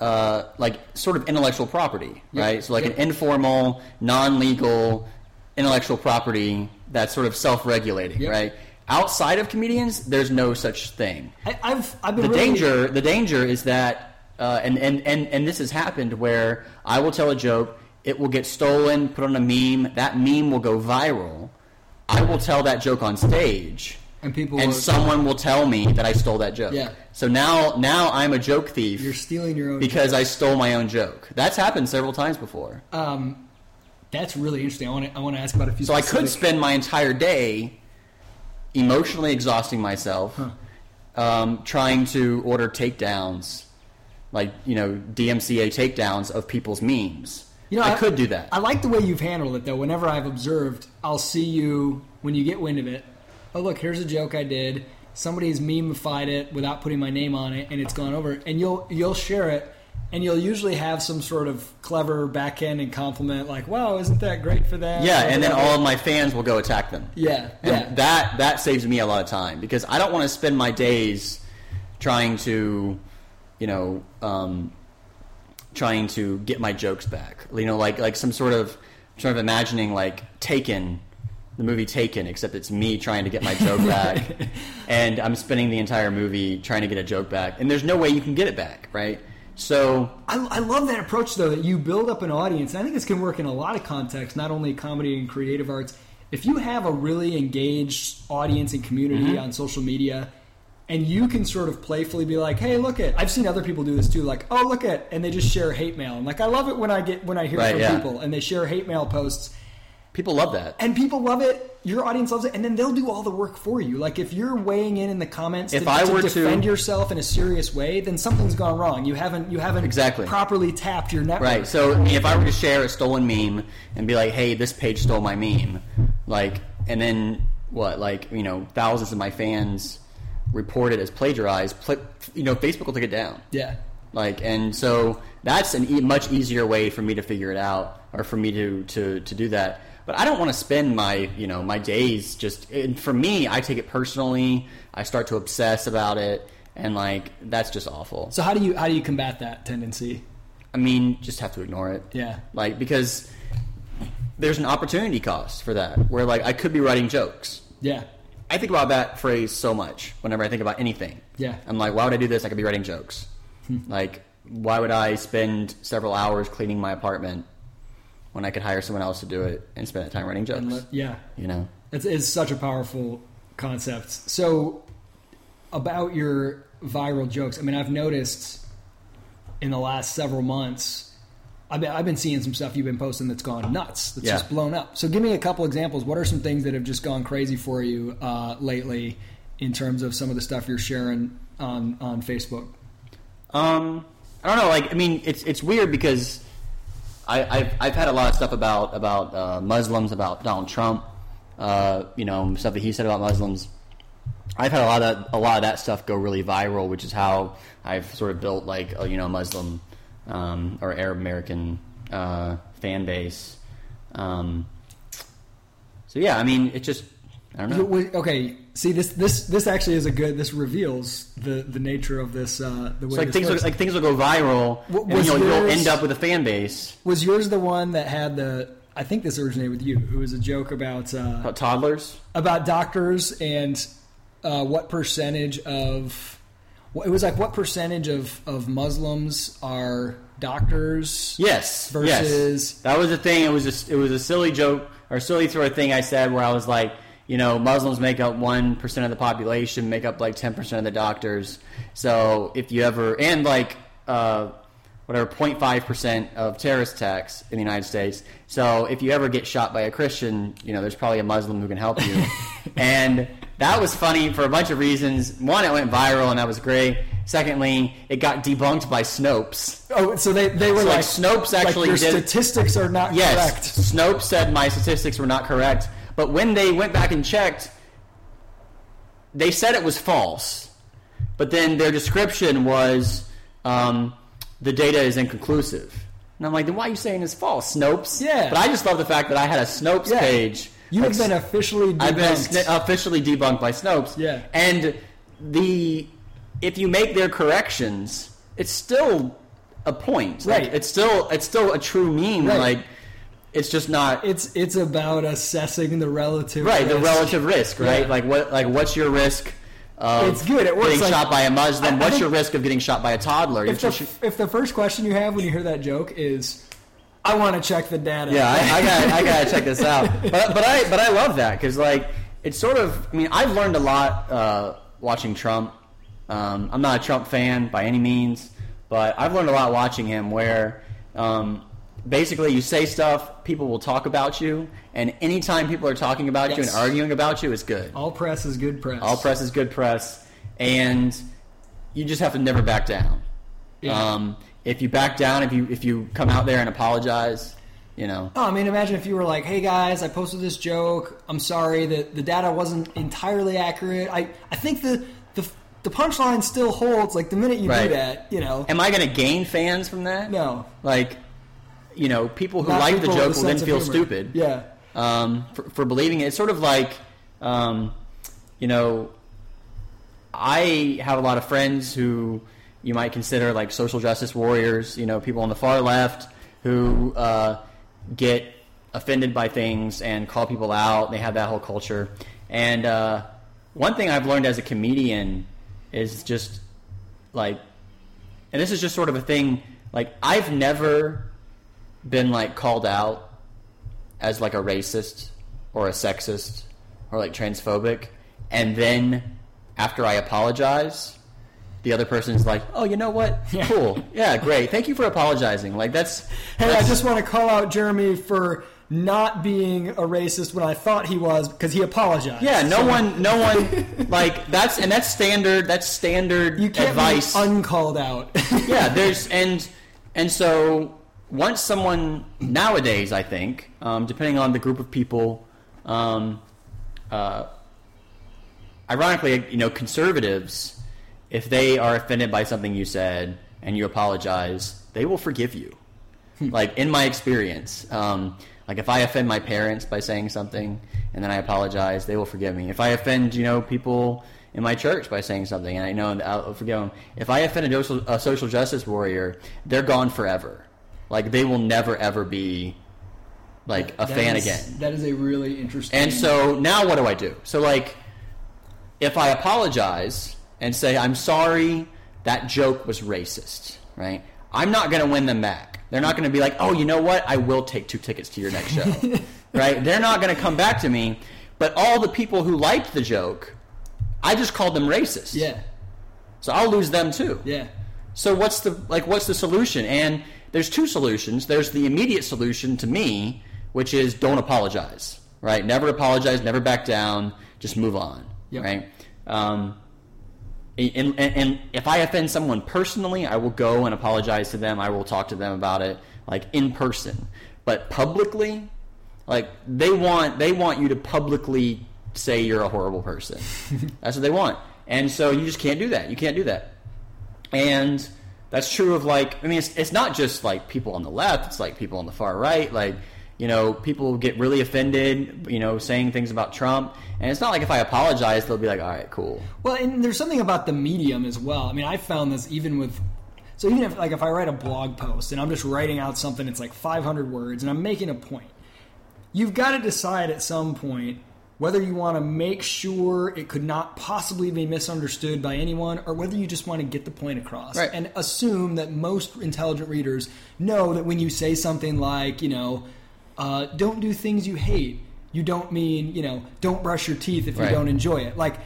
uh, like sort of intellectual property, Yep. right? So like Yep. an informal, non-legal intellectual property that's sort of self-regulating, Yep. right? Outside of comedians, there's no such thing. I, I've I've been The really, danger, the danger is that, uh, and, and, and, and this has happened where I will tell a joke, it will get stolen, put on a meme, that meme will go viral. I will tell that joke on stage, and people and will- someone will tell me that I stole that joke. Yeah. So now, now I'm a joke thief you're stealing your own. because I stole my own joke. That's happened several times before. um, that's really interesting. I want to I want to ask about a few. So I could spend my entire day emotionally exhausting myself, um, trying to order takedowns, like you know DMCA takedowns of people's memes. You know, I, could do that. I like the way you've handled it, though. Whenever I've observed, I'll see you when you get wind of it. Oh, look, here's a joke I did. Somebody's memeified it without putting my name on it, and it's gone over. And you'll you'll share it, and you'll usually have some sort of clever back end and compliment, like, "Wow, isn't that great for them?" yeah, and then all of my fans will go attack them. yeah, And yeah, that that saves me a lot of time because I don't want to spend my days trying to, you know, um, trying to get my jokes back. You know, like like some sort of sort of imagining like Taken, the movie Taken, except it's me trying to get my joke *laughs* back, and I'm spending the entire movie trying to get a joke back, and there's no way you can get it back, right? So I, I love that approach though that you build up an audience. And I think this can work in a lot of contexts, not only comedy and creative arts. If you have a really engaged audience and community Mm-hmm. on social media, and you can sort of playfully be like, "Hey, look at," I've seen other people do this too. Like, "Oh, look at," and they just share hate mail. And like, I love it when I get when I hear Right, from yeah. people and they share hate mail posts, people love that. and people love it. Your audience loves it, and then they'll do all the work for you. Like if you're weighing in in the comments If to, I were to- defend yourself in a serious way, then something's gone wrong. You haven't you haven't Exactly. properly tapped your network. Right. So if I were to share a stolen meme and be like, "Hey, this page stole my meme," like, and then what? Like, you know, thousands of my fans report it as plagiarized. Pl- you know, Facebook will take it down. Yeah. Like, and so that's a e- much easier way for me to figure it out, or for me to to to do that. But I don't want to spend my you know my days just. And for me, I take it personally. I start to obsess about it, and like that's just awful. So how do you how do you combat that tendency? I mean, just have to ignore it. Yeah. Like because there's an opportunity cost for that. Where like I could be writing jokes. Yeah. I think about that phrase so much whenever I think about anything. Yeah. I'm like, why would I do this? I could be writing jokes. Hmm. like, why would I spend several hours cleaning my apartment when I could hire someone else to do it and spend that time writing jokes? Let, yeah. you know? It's, it's such a powerful concept. So about your viral jokes, I mean, I've noticed in the last several months. I've been, I've been seeing some stuff you've been posting that's gone nuts. That's Yeah. just blown up. So give me a couple examples. What are some things that have just gone crazy for you uh, lately in terms of some of the stuff you're sharing on on Facebook? Um, I don't know. Like, I mean, it's it's weird because I, I've I've had a lot of stuff about about uh, Muslims, about Donald Trump, uh, you know, stuff that he said about Muslims. I've had a lot of a lot of that stuff go really viral, which is how I've sort of built like a you know Muslim um, or Arab American uh, fan base. Um, so yeah, I mean, it just I don't know. Okay, see this this this actually is a good. This reveals the the nature of this. Uh, the way It's like things will, like things will go viral, What and you'll, you'll end up with a fan base. was yours the one that had the? I think this originated with you. It was a joke about uh, About toddlers. about doctors and uh, what percentage of. It was like what percentage of of Muslims are doctors? Yes. Versus- yes. that was the thing. It was a, it was a silly joke or silly sort of thing I said where I was like, you know, Muslims make up one percent of the population, make up like ten percent of the doctors. So if you ever and like uh, whatever 0.5 percent of terrorist attacks in the United States. So if you ever get shot by a Christian, you know, there's probably a Muslim who can help you. *laughs* and that was funny for a bunch of reasons. One, it went viral and that was great. Secondly, it got debunked by Snopes. Oh, so they they were So, like, like, Snopes like, actually your did- statistics are not Yes, correct. Snopes said my statistics were not correct, but when they went back and checked, they said it was false. But then their description was um, the data is inconclusive. And I'm like, then why are you saying it's false, Snopes? Yeah. But I just love the fact that I had a Snopes Yeah. page. You have been officially debunked. I've been sni- officially debunked by Snopes. Yeah. And the if you make their corrections, it's still a point. Like, Right. it's still it's still a true meme. Right. Like it's just not It's it's about assessing the relative right the risk. relative risk. Right. Yeah. Like what like what's your risk? Of It's good. It works Getting like- shot by a Muslim. I- I what's your risk of getting shot by a toddler? If the, if the first question you have when you hear that joke is, I want to check the data. Yeah, I, I got I gotta check this out. But but I but I love that because like it's sort of. I mean, I've learned a lot uh, watching Trump. Um, I'm not a Trump fan by any means, but I've learned a lot watching him. Where um, basically you say stuff, people will talk about you, and anytime people are talking about you and arguing about you, it's good. All press is good press. All press is good press, and you just have to never back down. Yeah. Um, if you back down, if you if you come out there and apologize, you know. Oh, I mean, imagine if you were like, "Hey guys, I posted this joke. I'm sorry that the data wasn't entirely accurate. I I think the the the punchline still holds. Like the minute you Right. do that, you know, Am I going to gain fans from that? no, Like, you know, people who Not like the joke will then feel humor. stupid. Yeah, Um, for, for believing it. It's sort of like, um, you know, I have a lot of friends who you might consider like social justice warriors. You know, people on the far left who uh, get offended by things and call people out. They have that whole culture. And uh, one thing I've learned as a comedian is just like, and this is just sort of a thing. Like, I've never been like called out as like a racist or a sexist or like transphobic, and then after I apologize, the other person's like, "Oh, you know what? Yeah. Cool, yeah, great. Thank you for apologizing." Like that's Hey, I just want to call out Jeremy for not being a racist when I thought he was because he apologized. yeah. No So one, no one *laughs* like that's and that's standard. That's standard You can't advice. be uncalled out. *laughs* yeah, there's *laughs* and and so once someone nowadays, I think, um, depending on the group of people, um, uh, ironically, you know, conservatives, if they are offended by something you said and you apologize, they will forgive you. like in my experience, um, like if I offend my parents by saying something and then I apologize, they will forgive me. If I offend, you know, people in my church by saying something and I know I'll forgive them. If I offend a social, a social justice warrior, they're gone forever. Like they will never ever be like a That fan is- again. That is a really interesting. And so now what do I do? So like if I apologize and say I'm sorry that joke was racist, right? I'm not going to win them back. They're not going to be like, "Oh, you know what? I will take two tickets to your next show." *laughs* right? They're not going to come back to me, but all the people who liked the joke, I just called them racist. yeah, So I'll lose them too. yeah, So what's the like what's the solution? And there's two solutions. There's the immediate solution to me, which is don't apologize. Right? Never apologize, never back down, just move on. Yep. Right? Um, and, and, and if I offend someone personally, I will go and apologize to them. I will talk to them about it, like in person. But publicly, like they want they want you to publicly say you're a horrible person. *laughs* That's what they want. And so you just can't do that. You can't do that. And that's true of like I mean it's it's not just like people on the left, it's like people on the far right, like you know, people get really offended, you know, saying things about Trump. And it's not like if I apologize, they'll be like, all right, cool. Well, and there's something about the medium as well. I mean, I found this even with. So even if like if I write a blog post and I'm just writing out something, it's like 500 words, and I'm making a point. You've got to decide at some point whether you want to make sure it could not possibly be misunderstood by anyone, or whether you just want to get the point across, Right. and assume that most intelligent readers know that when you say something like, you know, uh, "Don't do things you hate," you don't mean, you know, "Don't brush your teeth if you Right. don't enjoy it." Like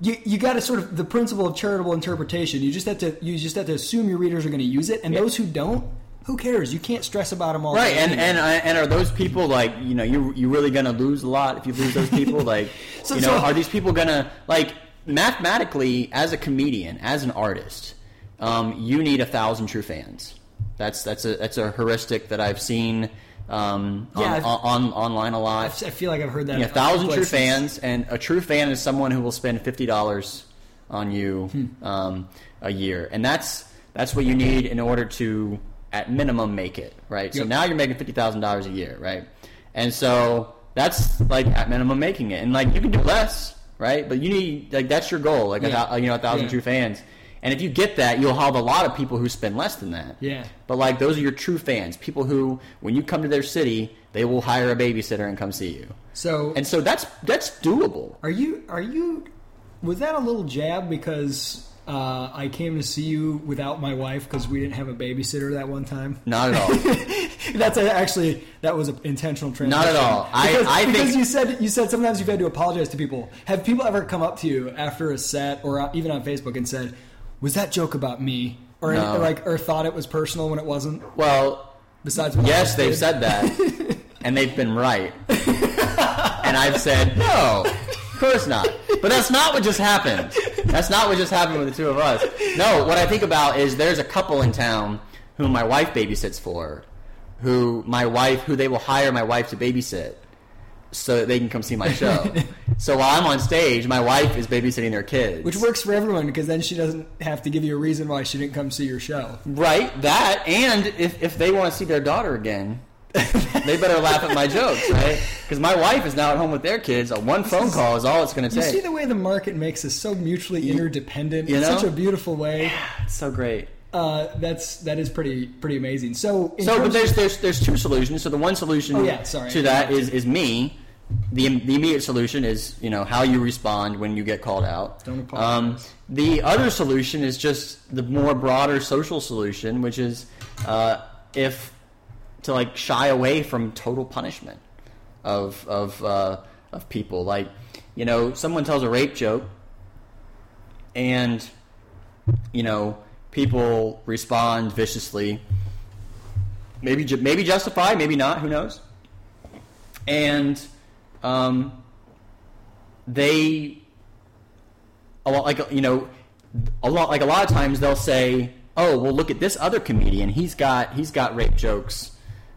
you, you got to sort of the principle of charitable interpretation. You just have to you just have to assume your readers are going to use it, and those who don't, who cares? You can't stress about them all. Right, and and uh, and are those people like you know you you really gonna lose a lot if you lose those people? *laughs* Like So- you know, so- are these people gonna like mathematically as a comedian, as an artist, um, you need a thousand true fans. That's that's a that's a heuristic that I've seen um, on, Yeah, I've- on, online a lot. I feel like I've heard that. Yeah, a a thousand true fans, and a true fan is someone who will spend fifty dollars on you Hmm. um, a year, and that's that's what you need in order to, at minimum, make it right. So now you're making fifty thousand dollars a year, right? And so that's like at minimum making it, and like you can do less, right? But you need like that's your goal, like a Yeah. thou- you know a thousand Yeah. true fans. And if you get that, you'll have a lot of people who spend less than that. Yeah. But like those are your true fans, people who, when you come to their city, they will hire a babysitter and come see you. So And so that's that's doable. Are you are you was that a little jab because uh, I came to see you without my wife because we didn't have a babysitter that one time? Not at all. *laughs* That's a, actually that was an intentional transition. Not at all. I- because, I think- because you said you said sometimes you've had to apologize to people. Have people ever come up to you after a set or uh, even on Facebook and said, "Was that joke about me?" Or, No. or like or thought it was personal when it wasn't? well, Besides, yes, they've did? said that, *laughs* and they've been right. and I've said no, of course not. But that's not what just happened. That's not what just happened with the two of us. No, what I think about is there's a couple in town who my wife babysits for, who my wife, who they will hire my wife to babysit. So that they can come see my show. *laughs* so while I'm on stage, my wife is babysitting their kids. Which works for everyone because then she doesn't have to give you a reason why she didn't come see your show. Right, that, and if, if they want to see their daughter again, *laughs* they better laugh at my jokes, right? Because my wife is now at home with their kids. A one phone call is all it's going to take. You see the way the market makes us so mutually interdependent you in know? such a beautiful way. It's so great. Uh, that's that is pretty pretty amazing. So, in So, but there's there's there's two solutions. So the one solution Oh, yeah, sorry. to that is is me. The, the immediate solution is you know how you respond when you get called out. Don't apologize. Um, the other solution is just the more broader social solution, which is uh, if to like shy away from total punishment of of uh, of people. Like you know, someone tells a rape joke, and you know people respond viciously. Maybe maybe justified, maybe not. Who knows? And um, they a lot like you know a lot like a lot of times they'll say oh well look at this other comedian. He's got he's got rape jokes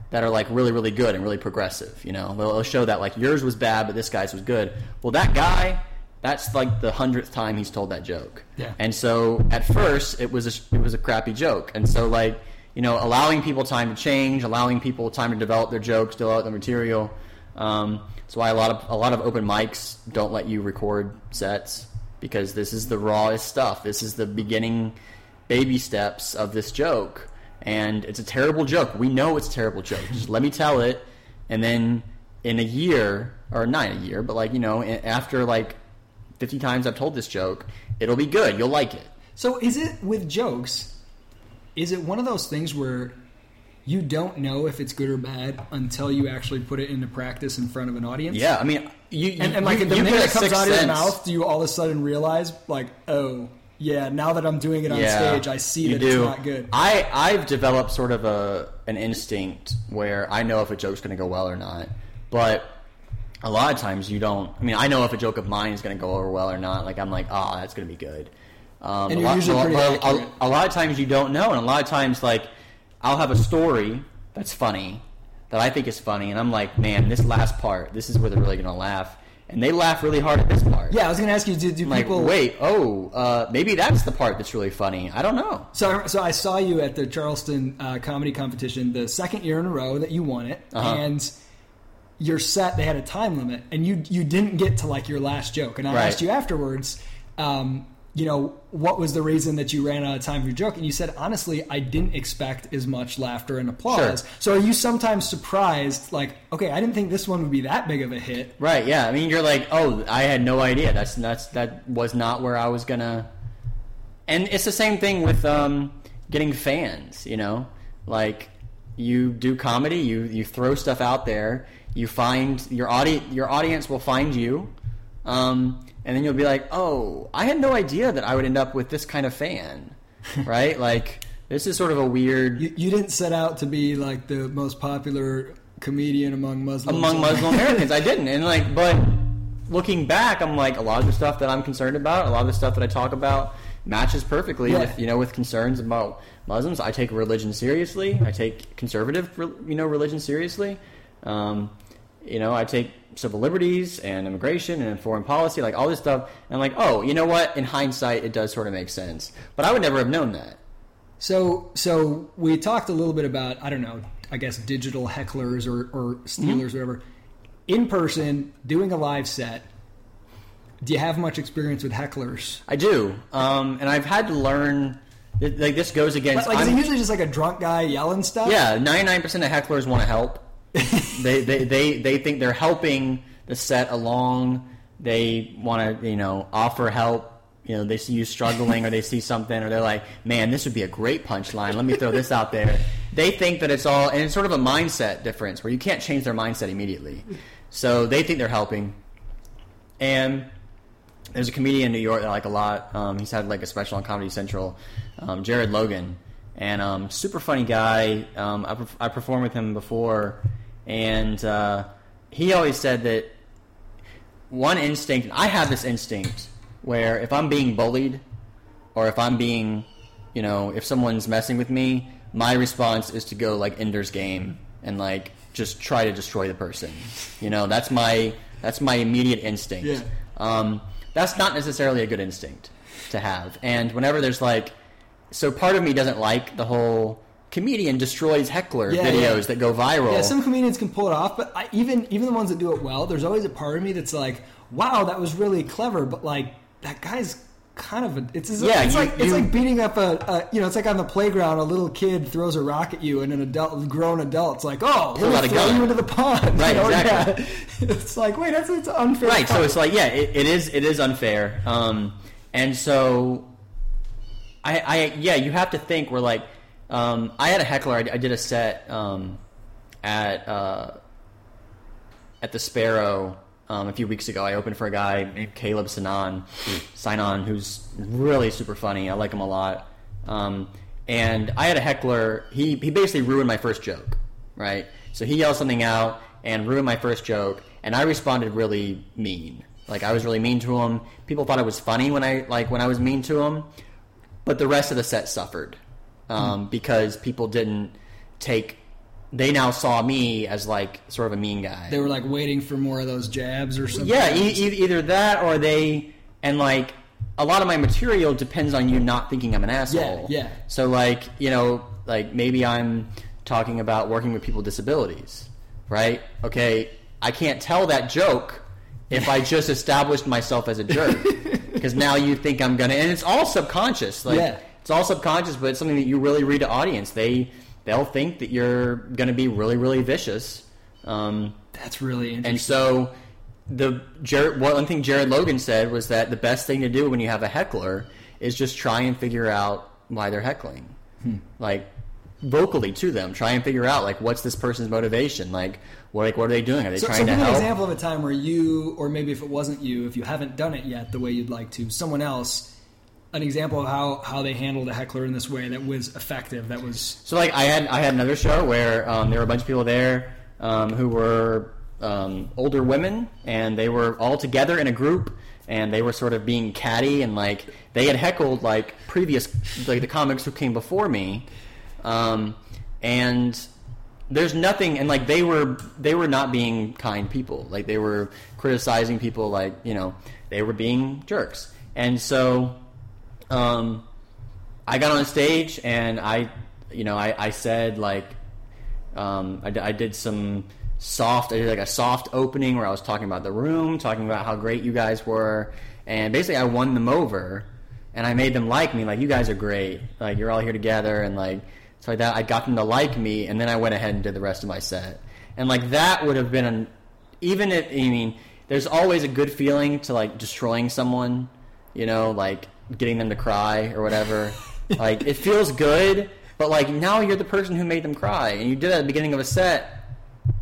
that are like really really good and really progressive you know? They'll, they'll show that like yours was bad but this guy's was good. Well that guy that's like the hundredth time he's told that joke. Yeah. and so at first it was a, it was a crappy joke. And so like you know allowing people time to change allowing people time to develop their jokes develop their material um, that's why a lot of a lot of open mics don't let you record sets because this is the rawest stuff. This is the beginning baby steps of this joke, and it's a terrible joke. We know it's a terrible joke. Just let me tell it, and then in a year or not a year, but like you know, after like fifty times I've told this joke, it'll be good. You'll like it. so is it with jokes? Is it one of those things where you don't know if it's good or bad until you actually put it into practice in front of an audience? Yeah, I mean, you And, and like you, the you minute it comes out of your mouth, do you all of a sudden realize, like, oh, yeah, now that I'm doing it on stage, I see that do. it's not good. I I've developed sort of a an instinct where I know if a joke's going to go well or not, but a lot of times you don't. I mean, I know if a joke of mine is going to go over well or not. Like I'm like, oh, that's going to be good. Um, And a lot, usually a, a- a lot of times you don't know, and a lot of times like I'll have a story that's funny that I think is funny, and I'm like, man, this last part, this is where they're really going to laugh, and they laugh really hard at this part. Yeah, I was going to ask you, do, do Like, people wait, oh, uh, maybe that's the part that's really funny. I don't know. So, so I saw you at the Charleston uh, comedy competition the second year in a row that you won it, Uh-huh. and your set they had a time limit, and you you didn't get to like your last joke, and I Right. asked you afterwards. Um, you know, what was the reason that you ran out of time for your joke? And you said, honestly, I didn't expect as much laughter and applause. Sure. So are you sometimes surprised, like, okay, I didn't think this one would be that big of a hit? Right. Yeah. I mean, you're like, oh, I had no idea. That's that's that was not where I was gonna. And it's the same thing with um, getting fans. You know, like you do comedy, you you throw stuff out there, you find your audience. Your audience will find you, um, and then you'll be like, oh, I had no idea that I would end up with this kind of fan. *laughs* right. Like this is sort of a weird. You, you didn't set out to be like the most popular comedian among Muslims. among *laughs* Muslim Americans. I didn't, and like, but looking back, I'm like, a lot of the stuff that I'm concerned about, a lot of the stuff that I talk about, matches perfectly Yeah. with you know with concerns about Muslims. I take religion seriously. I take conservative, you know, religion seriously. Um, you know, I take civil liberties and immigration and foreign policy, like all this stuff. And I'm like, oh, you know what? In hindsight, it does sort of make sense. But I would never have known that. So, so we talked a little bit about I don't know, I guess digital hecklers or, or stealers, whatever. In person, doing a live set. Do you have much experience with hecklers? I do, um, and I've had to learn. Like this goes against. Like, is it usually just like a drunk guy yelling stuff? Yeah, ninety nine percent of hecklers want to help. They, they they they think they're helping the set along. They want to you know offer help. You know they see you struggling or they see something or they're like, man, this would be a great punchline. Let me throw this out there. They think that it's all and it's sort of a mindset difference where you can't change their mindset immediately. So they think they're helping. And there's a comedian in New York that I like a lot. Um, he's had like a special on Comedy Central, um, Jared Logan, and um, super funny guy. Um, I, perf- I performed with him before, and uh, he always said that one instinct. I have this instinct where if I'm being bullied, or if I'm being, you know, if someone's messing with me, my response is to go like Ender's Game and like just try to destroy the person. You know, that's my that's my immediate instinct. Yeah. Um, that's not necessarily a good instinct to have. And whenever there's like, so part of me doesn't like the whole comedian destroys heckler Yeah, videos yeah. that go viral. Yeah, some comedians can pull it off, but I, even even the ones that do it well, there's always a part of me that's like, "Wow, that was really clever," but like that guy's kind of a it's, it's, Yeah, it's you- like it's like beating up a, a you know it's like on the playground a little kid throws a rock at you and an adult grown adult's like oh out me throw you into the pond *laughs* Right, You know, exactly. yeah. *laughs* it's like wait that's it's unfair right so it's like yeah it, it is it is unfair um, and so I, I yeah you have to think we're like um, i had a heckler. I, I did a set um, at uh, at the sparrow um, a few weeks ago. I opened for a guy named caleb Synan Synan who's really super funny. I like him a lot. Um, and i had a heckler. He, he basically ruined my first joke right? So he yelled something out and ruined my first joke and i responded really mean. Like i was really mean to him. People thought it was funny when i like when i was mean to him but the rest of the set suffered um, because people didn't take they now saw me as like sort of a mean guy they were like waiting for more of those jabs or something yeah, e- e- either that or they and like a lot of my material depends on you not thinking I'm an asshole. Yeah, yeah. So like you know, like maybe I'm talking about working with people with disabilities, right? Okay, I can't tell that joke if I *laughs* just established myself as a jerk because now you think I'm gonna, and it's all subconscious. Like Yeah. It's all subconscious, but it's something that you really read to audience. They they'll think that you're gonna be really really vicious. Um, that's really interesting and so the Jared, one thing Jared Logan said was that the best thing to do when you have a heckler is just try and figure out why they're heckling, like vocally to them. Try and figure out like what's this person's motivation. Like what like what are they doing? Are they So, so trying give to me an example of a time where you, or maybe if it wasn't you, if you haven't done it yet the way you'd like to, someone else, an example of how, how they handled a heckler in this way that was effective, that was So like I had I had another show where um, there were a bunch of people there um, who were um, older women and they were all together in a group and they were sort of being catty and like they had heckled like previous like the comics who came before me um, and there's nothing and like they were they were not being kind people. Like they were criticizing people like you know they were being jerks. And so um, I got on stage and I, you know, I, I said like, um, I, I did some soft. I did like a soft opening where I was talking about the room, talking about how great you guys were, and basically I won them over, and I made them like me. Like you guys are great. Like you're all here together, and like so like that. I got them to like me, and then I went ahead and did the rest of my set, and like that would have been an even if I mean there's always a good feeling to like destroying someone, you know, like getting them to cry or whatever. *laughs* like it feels good, but like now you're the person who made them cry, and you did it at the beginning of a set.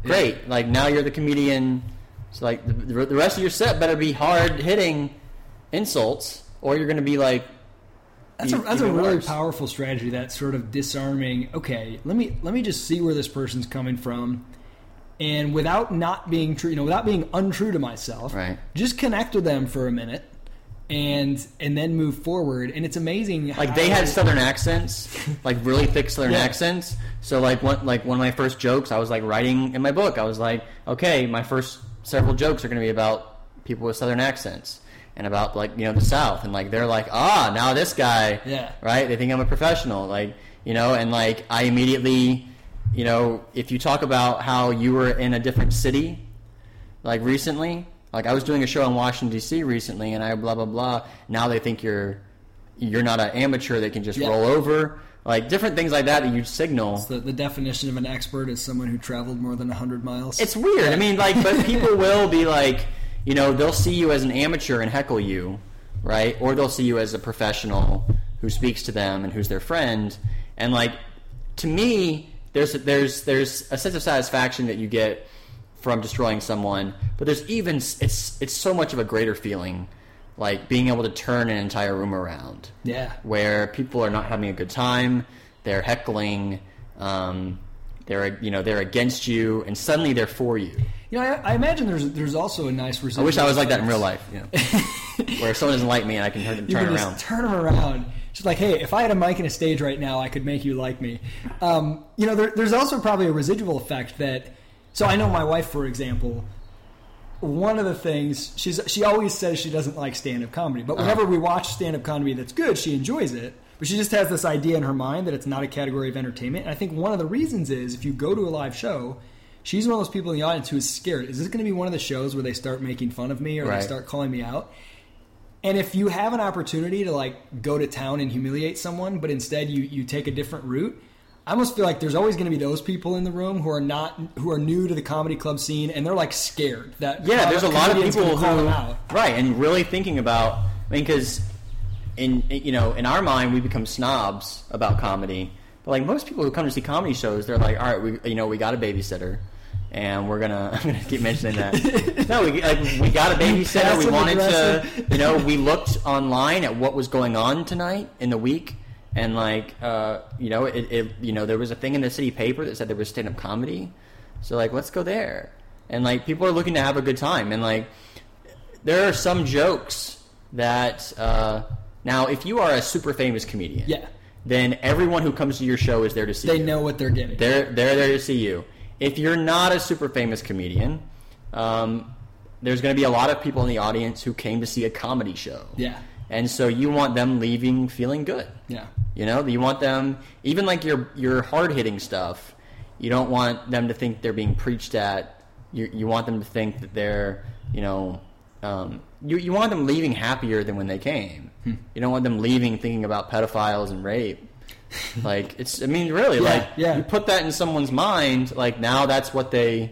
Great, like now you're the comedian. So like the, the rest of your set better be hard hitting insults, or you're going to be like. That's a, that's a really worse. powerful strategy. That sort of disarming. Okay, let me let me just see where this person's coming from, and without not being true, you know, without being untrue to myself, Right. Just connect with them for a minute, and and then move forward. And it's amazing. like they had southern accents like really thick southern Yeah. accents so like one like one of my first jokes i was like writing in my book i was like okay my first several jokes are going to be about people with southern accents and about like you know the south and like they're like ah now this guy Yeah. right they think i'm a professional like you know and like i immediately you know if you talk about how you were in a different city like recently like i was doing a show in washington d.c recently and i blah blah blah. Now they think you're you're not an amateur that can just Yeah. roll over. Like different things like that that you signal. The, the definition of an expert is someone who traveled more than 100 miles. it's weird. I mean like but people *laughs* will be like you know they'll see you as an amateur and heckle you right? Or they'll see you as a professional who speaks to them and who's their friend. And like to me there's there's there's a sense of satisfaction that you get from destroying someone but there's even it's it's so much of a greater feeling like being able to turn an entire room around yeah. where people are not having a good time, they're heckling, um, they're you know they're against you, and suddenly they're for you. You know, I, I imagine there's there's also a nice I wish I was like that in real life, you *laughs* know, where if someone doesn't like me and I can turn, You turn can around. just turn them around. Just like, hey, if I had a mic and a stage right now, I could make you like me. Um, you know, there, there's also probably a residual effect that. So I know my wife, for example. One of the things she's she always says she doesn't like stand up comedy, but whenever uh-huh. we watch stand up comedy that's good, she enjoys it. But she just has this idea in her mind that it's not a category of entertainment. And I think one of the reasons is if you go to a live show, she's one of those people in the audience who is scared. Is this going to be one of the shows where they start making fun of me or Right. they start calling me out? And if you have an opportunity to like go to town and humiliate someone, but instead you you take a different route, I almost feel like there's always going to be those people in the room who are not who are new to the comedy club scene and they're like scared that Yeah, there's a lot of people who out. right and really thinking about. I mean, because in you know in our mind we become snobs about comedy, but like most people who come to see comedy shows, they're like, all right, we you know we got a babysitter. And we're gonna. *laughs* I'm gonna keep mentioning that. *laughs* no, we like we got a babysitter. We wanted to, you know, we looked online at what was going on tonight in the week, and like, uh, you know, it, it, you know, there was a thing in the city paper that said there was stand up comedy. So like, let's go there. And like, people are looking to have a good time, and like, there are some jokes that uh, now, if you are a super famous comedian, Yeah. then everyone who comes to your show is there to see you. They you. know what they're getting. They're they're there to see you. If you're not a super famous comedian, um, there's going to be a lot of people in the audience who came to see a comedy show. Yeah. And so you want them leaving feeling good. yeah. You know, you want them even like your your hard hitting stuff. You don't want them to think they're being preached at. You you want them to think that they're you know um, you you want them leaving happier than when they came. Hmm. You don't want them leaving thinking about pedophiles and rape. *laughs* like it's I mean really Yeah, like yeah. you put that in someone's mind like now that's what they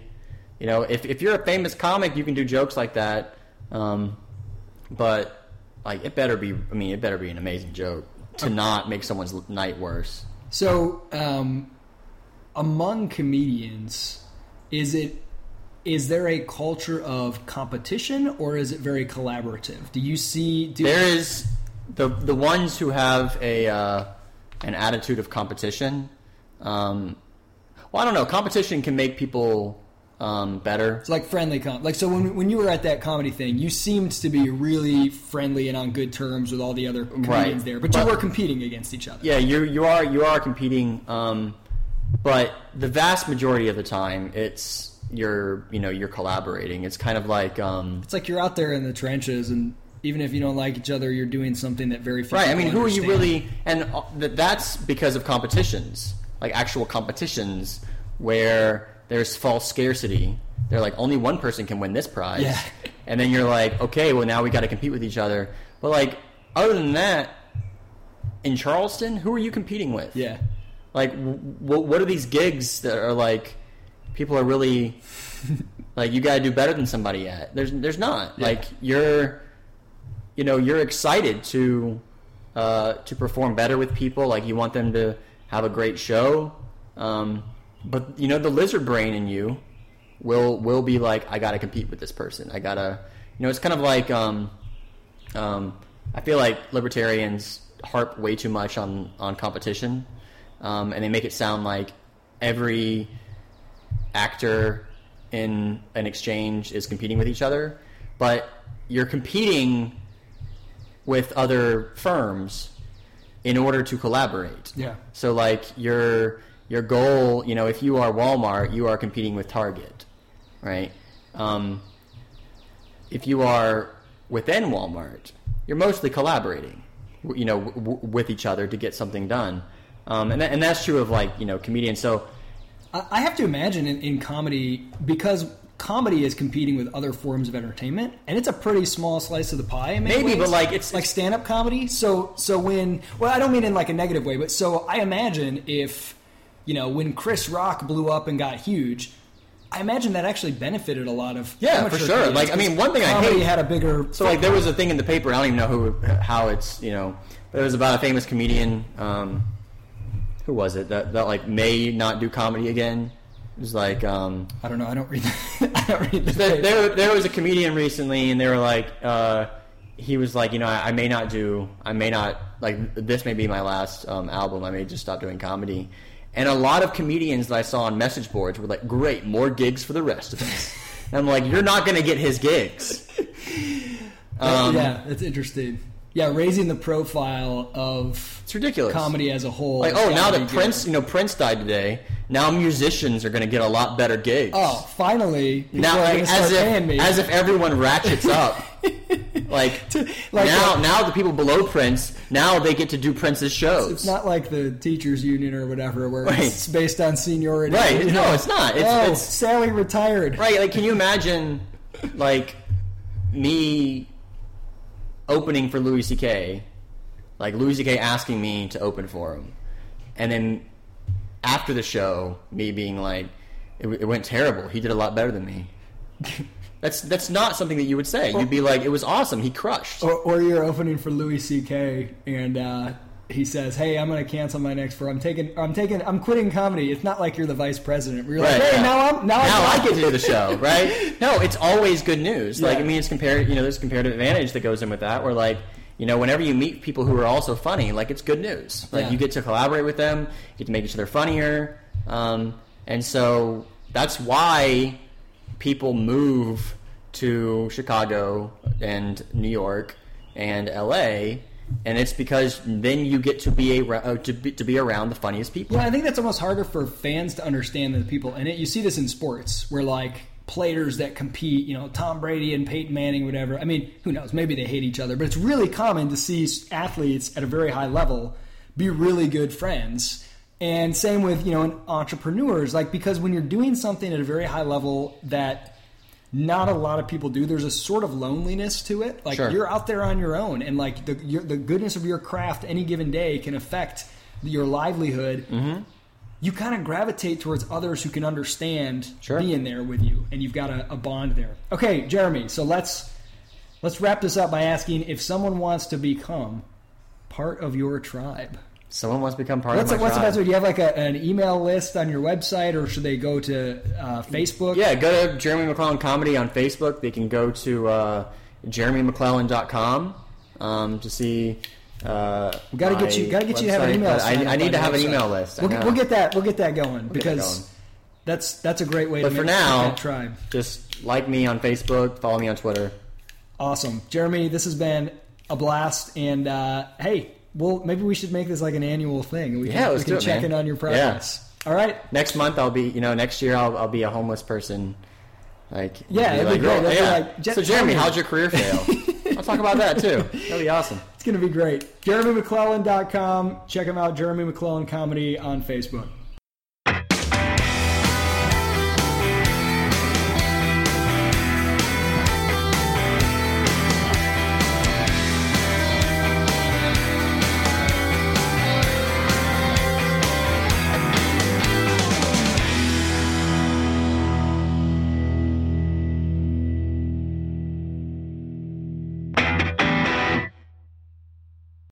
you know if if you're a famous comic you can do jokes like that um, but like it better be I mean it better be an amazing joke to not make someone's night worse. So, um, among comedians, is it is there a culture of competition or is it very collaborative? Do you see? Do, There is the the ones who have a uh, an attitude of competition. Um, well, I don't know. Competition can make people um, better. It's like friendly com. Like so, when when you were at that comedy thing, you seemed to be really friendly and on good terms with all the other comedians Right. there, but you were competing against each other. Yeah, you you are you are competing, um, but the vast majority of the time, it's you're you know you're collaborating. It's kind of like um, It's like you're out there in the trenches, and even if you don't like each other, you're doing something that very few Right. I mean, who are you really? And uh, that's because of competitions, like actual competitions, where there's false scarcity. They're like only one person can win this prize, Yeah. *laughs* and then you're like, okay, well now we got to compete with each other. But like other than that, in Charleston, who are you competing with? Yeah. Like, w- what are these gigs that are like people are really *laughs* like you got to do better than somebody at? There's there's not. Yeah. Like you're you know you're excited to uh, to perform better with people. Like you want them to have a great show. Um, but you know the lizard brain in you will will be like I got to compete with this person. I gotta you know it's kind of like um, um, I feel like libertarians harp way too much on on competition, um, and they make it sound like every actor in an exchange is competing with each other, but you're competing with other firms in order to collaborate. Yeah. So like your your goal, you know, if you are Walmart, you are competing with Target, right? Um, if you are within Walmart, you're mostly collaborating, you know, w- w- with each other to get something done. Um, and, that, and that's true of like you know comedians. So I I have to imagine in, in comedy because comedy is competing with other forms of entertainment, and it's a pretty small slice of the pie. Maybe, ways. but, like, it's- like stand up comedy. So so when well, I don't mean in like a negative way, but so I imagine if you know when Chris Rock blew up and got huge. I imagine that actually benefited a lot of Yeah, for sure. Like, I mean, one thing I hate- had a bigger So like there was a thing in the paper. I don't even know who how it's you know, but it was about a famous comedian. Um, who was it that that like may not do comedy again? It was like um, I don't know. I don't read. The, *laughs* I don't read the there, there there was a comedian recently, and they were like uh, he was like you know I, I may not do I may not like this may be my last um, album. I may just stop doing comedy. And a lot of comedians that I saw on message boards were like, "Great, more gigs for the rest of us." and I'm like, "You're not going to get his gigs." Um, yeah, that's interesting. Yeah, raising the profile of It's ridiculous. comedy as a whole. Like, oh, now that Prince, good. you know, Prince died today. Now musicians are going to get a lot better gigs. Oh, finally, now like, going to start as if me. as if everyone ratchets up. *laughs* *laughs* like, like now, the- now the people below Prince, now they get to do Prince's shows. it's not like the teachers union or whatever, where Right. it's based on seniority. Right. No, know? it's not. It's- oh, it's- Sally retired. right. Like, can you imagine, like, me opening for Louis C.K. Like Louis C.K. asking me to open for him, and then after the show, me being like, "It, it went terrible. He did a lot better than me." *laughs* That's that's not something that you would say. You'd be like, "It was awesome. He crushed." Or, or you're opening for Louis C.K. and uh, he says, "Hey, I'm going to cancel my next for I'm taking I'm taking I'm quitting comedy." It's not like you're the vice president. You're like, "Hey, yeah. now I'm now, now I'm I get to do the show, *laughs* right? No, it's always good news. Like Yeah. I mean, it's compared. You know, there's comparative advantage that goes in with that. Where like, you know, whenever you meet people who are also funny, like it's good news. Like Yeah. you get to collaborate with them, you get to make each other funnier, um, and so that's why people move to Chicago and New York and L.A. And it's because then you get to be a uh, to be, to be around the funniest people. Yeah, I think that's almost harder for fans to understand than the people in it. You see this in sports where like players that compete, you know, Tom Brady and Peyton Manning, whatever. I mean, who knows? Maybe they hate each other, but it's really common to see athletes at a very high level be really good friends. And same with, you know, entrepreneurs, like because when you're doing something at a very high level that not a lot of people do. There's a sort of loneliness to it. Like Sure. you're out there on your own, and like the your, the goodness of your craft any given day can affect your livelihood. Mm-hmm. You kind of gravitate towards others who can understand Sure. being there with you, and you've got a, a bond there. Okay, Jeremy. So let's let's wrap this up by asking if someone wants to become part of your tribe. Someone wants to become part What's, of my what's the best way? Do you have like a, an email list on your website, or should they go to uh, Facebook? Yeah, go to Jeremy McLellan Comedy on Facebook. They can go to uh, jeremymclellan.com um, to see. Uh, We got to get you. Got to get you to have an email. up I, I need to have an website. email list. We'll, get- we'll get that. We'll get that going get because that going. that's that's a great way But to for now, tribe. just like me on Facebook, follow me on Twitter. Awesome, Jeremy. This has been a blast, and uh, hey, well, maybe we should make this like an annual thing. We can, Yeah, let's we can it, check man. in on your progress. All right. Next month, I'll be. You know, next year I'll, I'll be a homeless person. Like Yeah, you'll that'd be great. "Oh, That'd be like, "Je- so Jeremy, tell me." how'd your career fail? *laughs* I'll talk about that too. That'd be awesome. It's going to be great. JeremyMcLellan.com. Check him out, Jeremy McLellan Comedy on Facebook.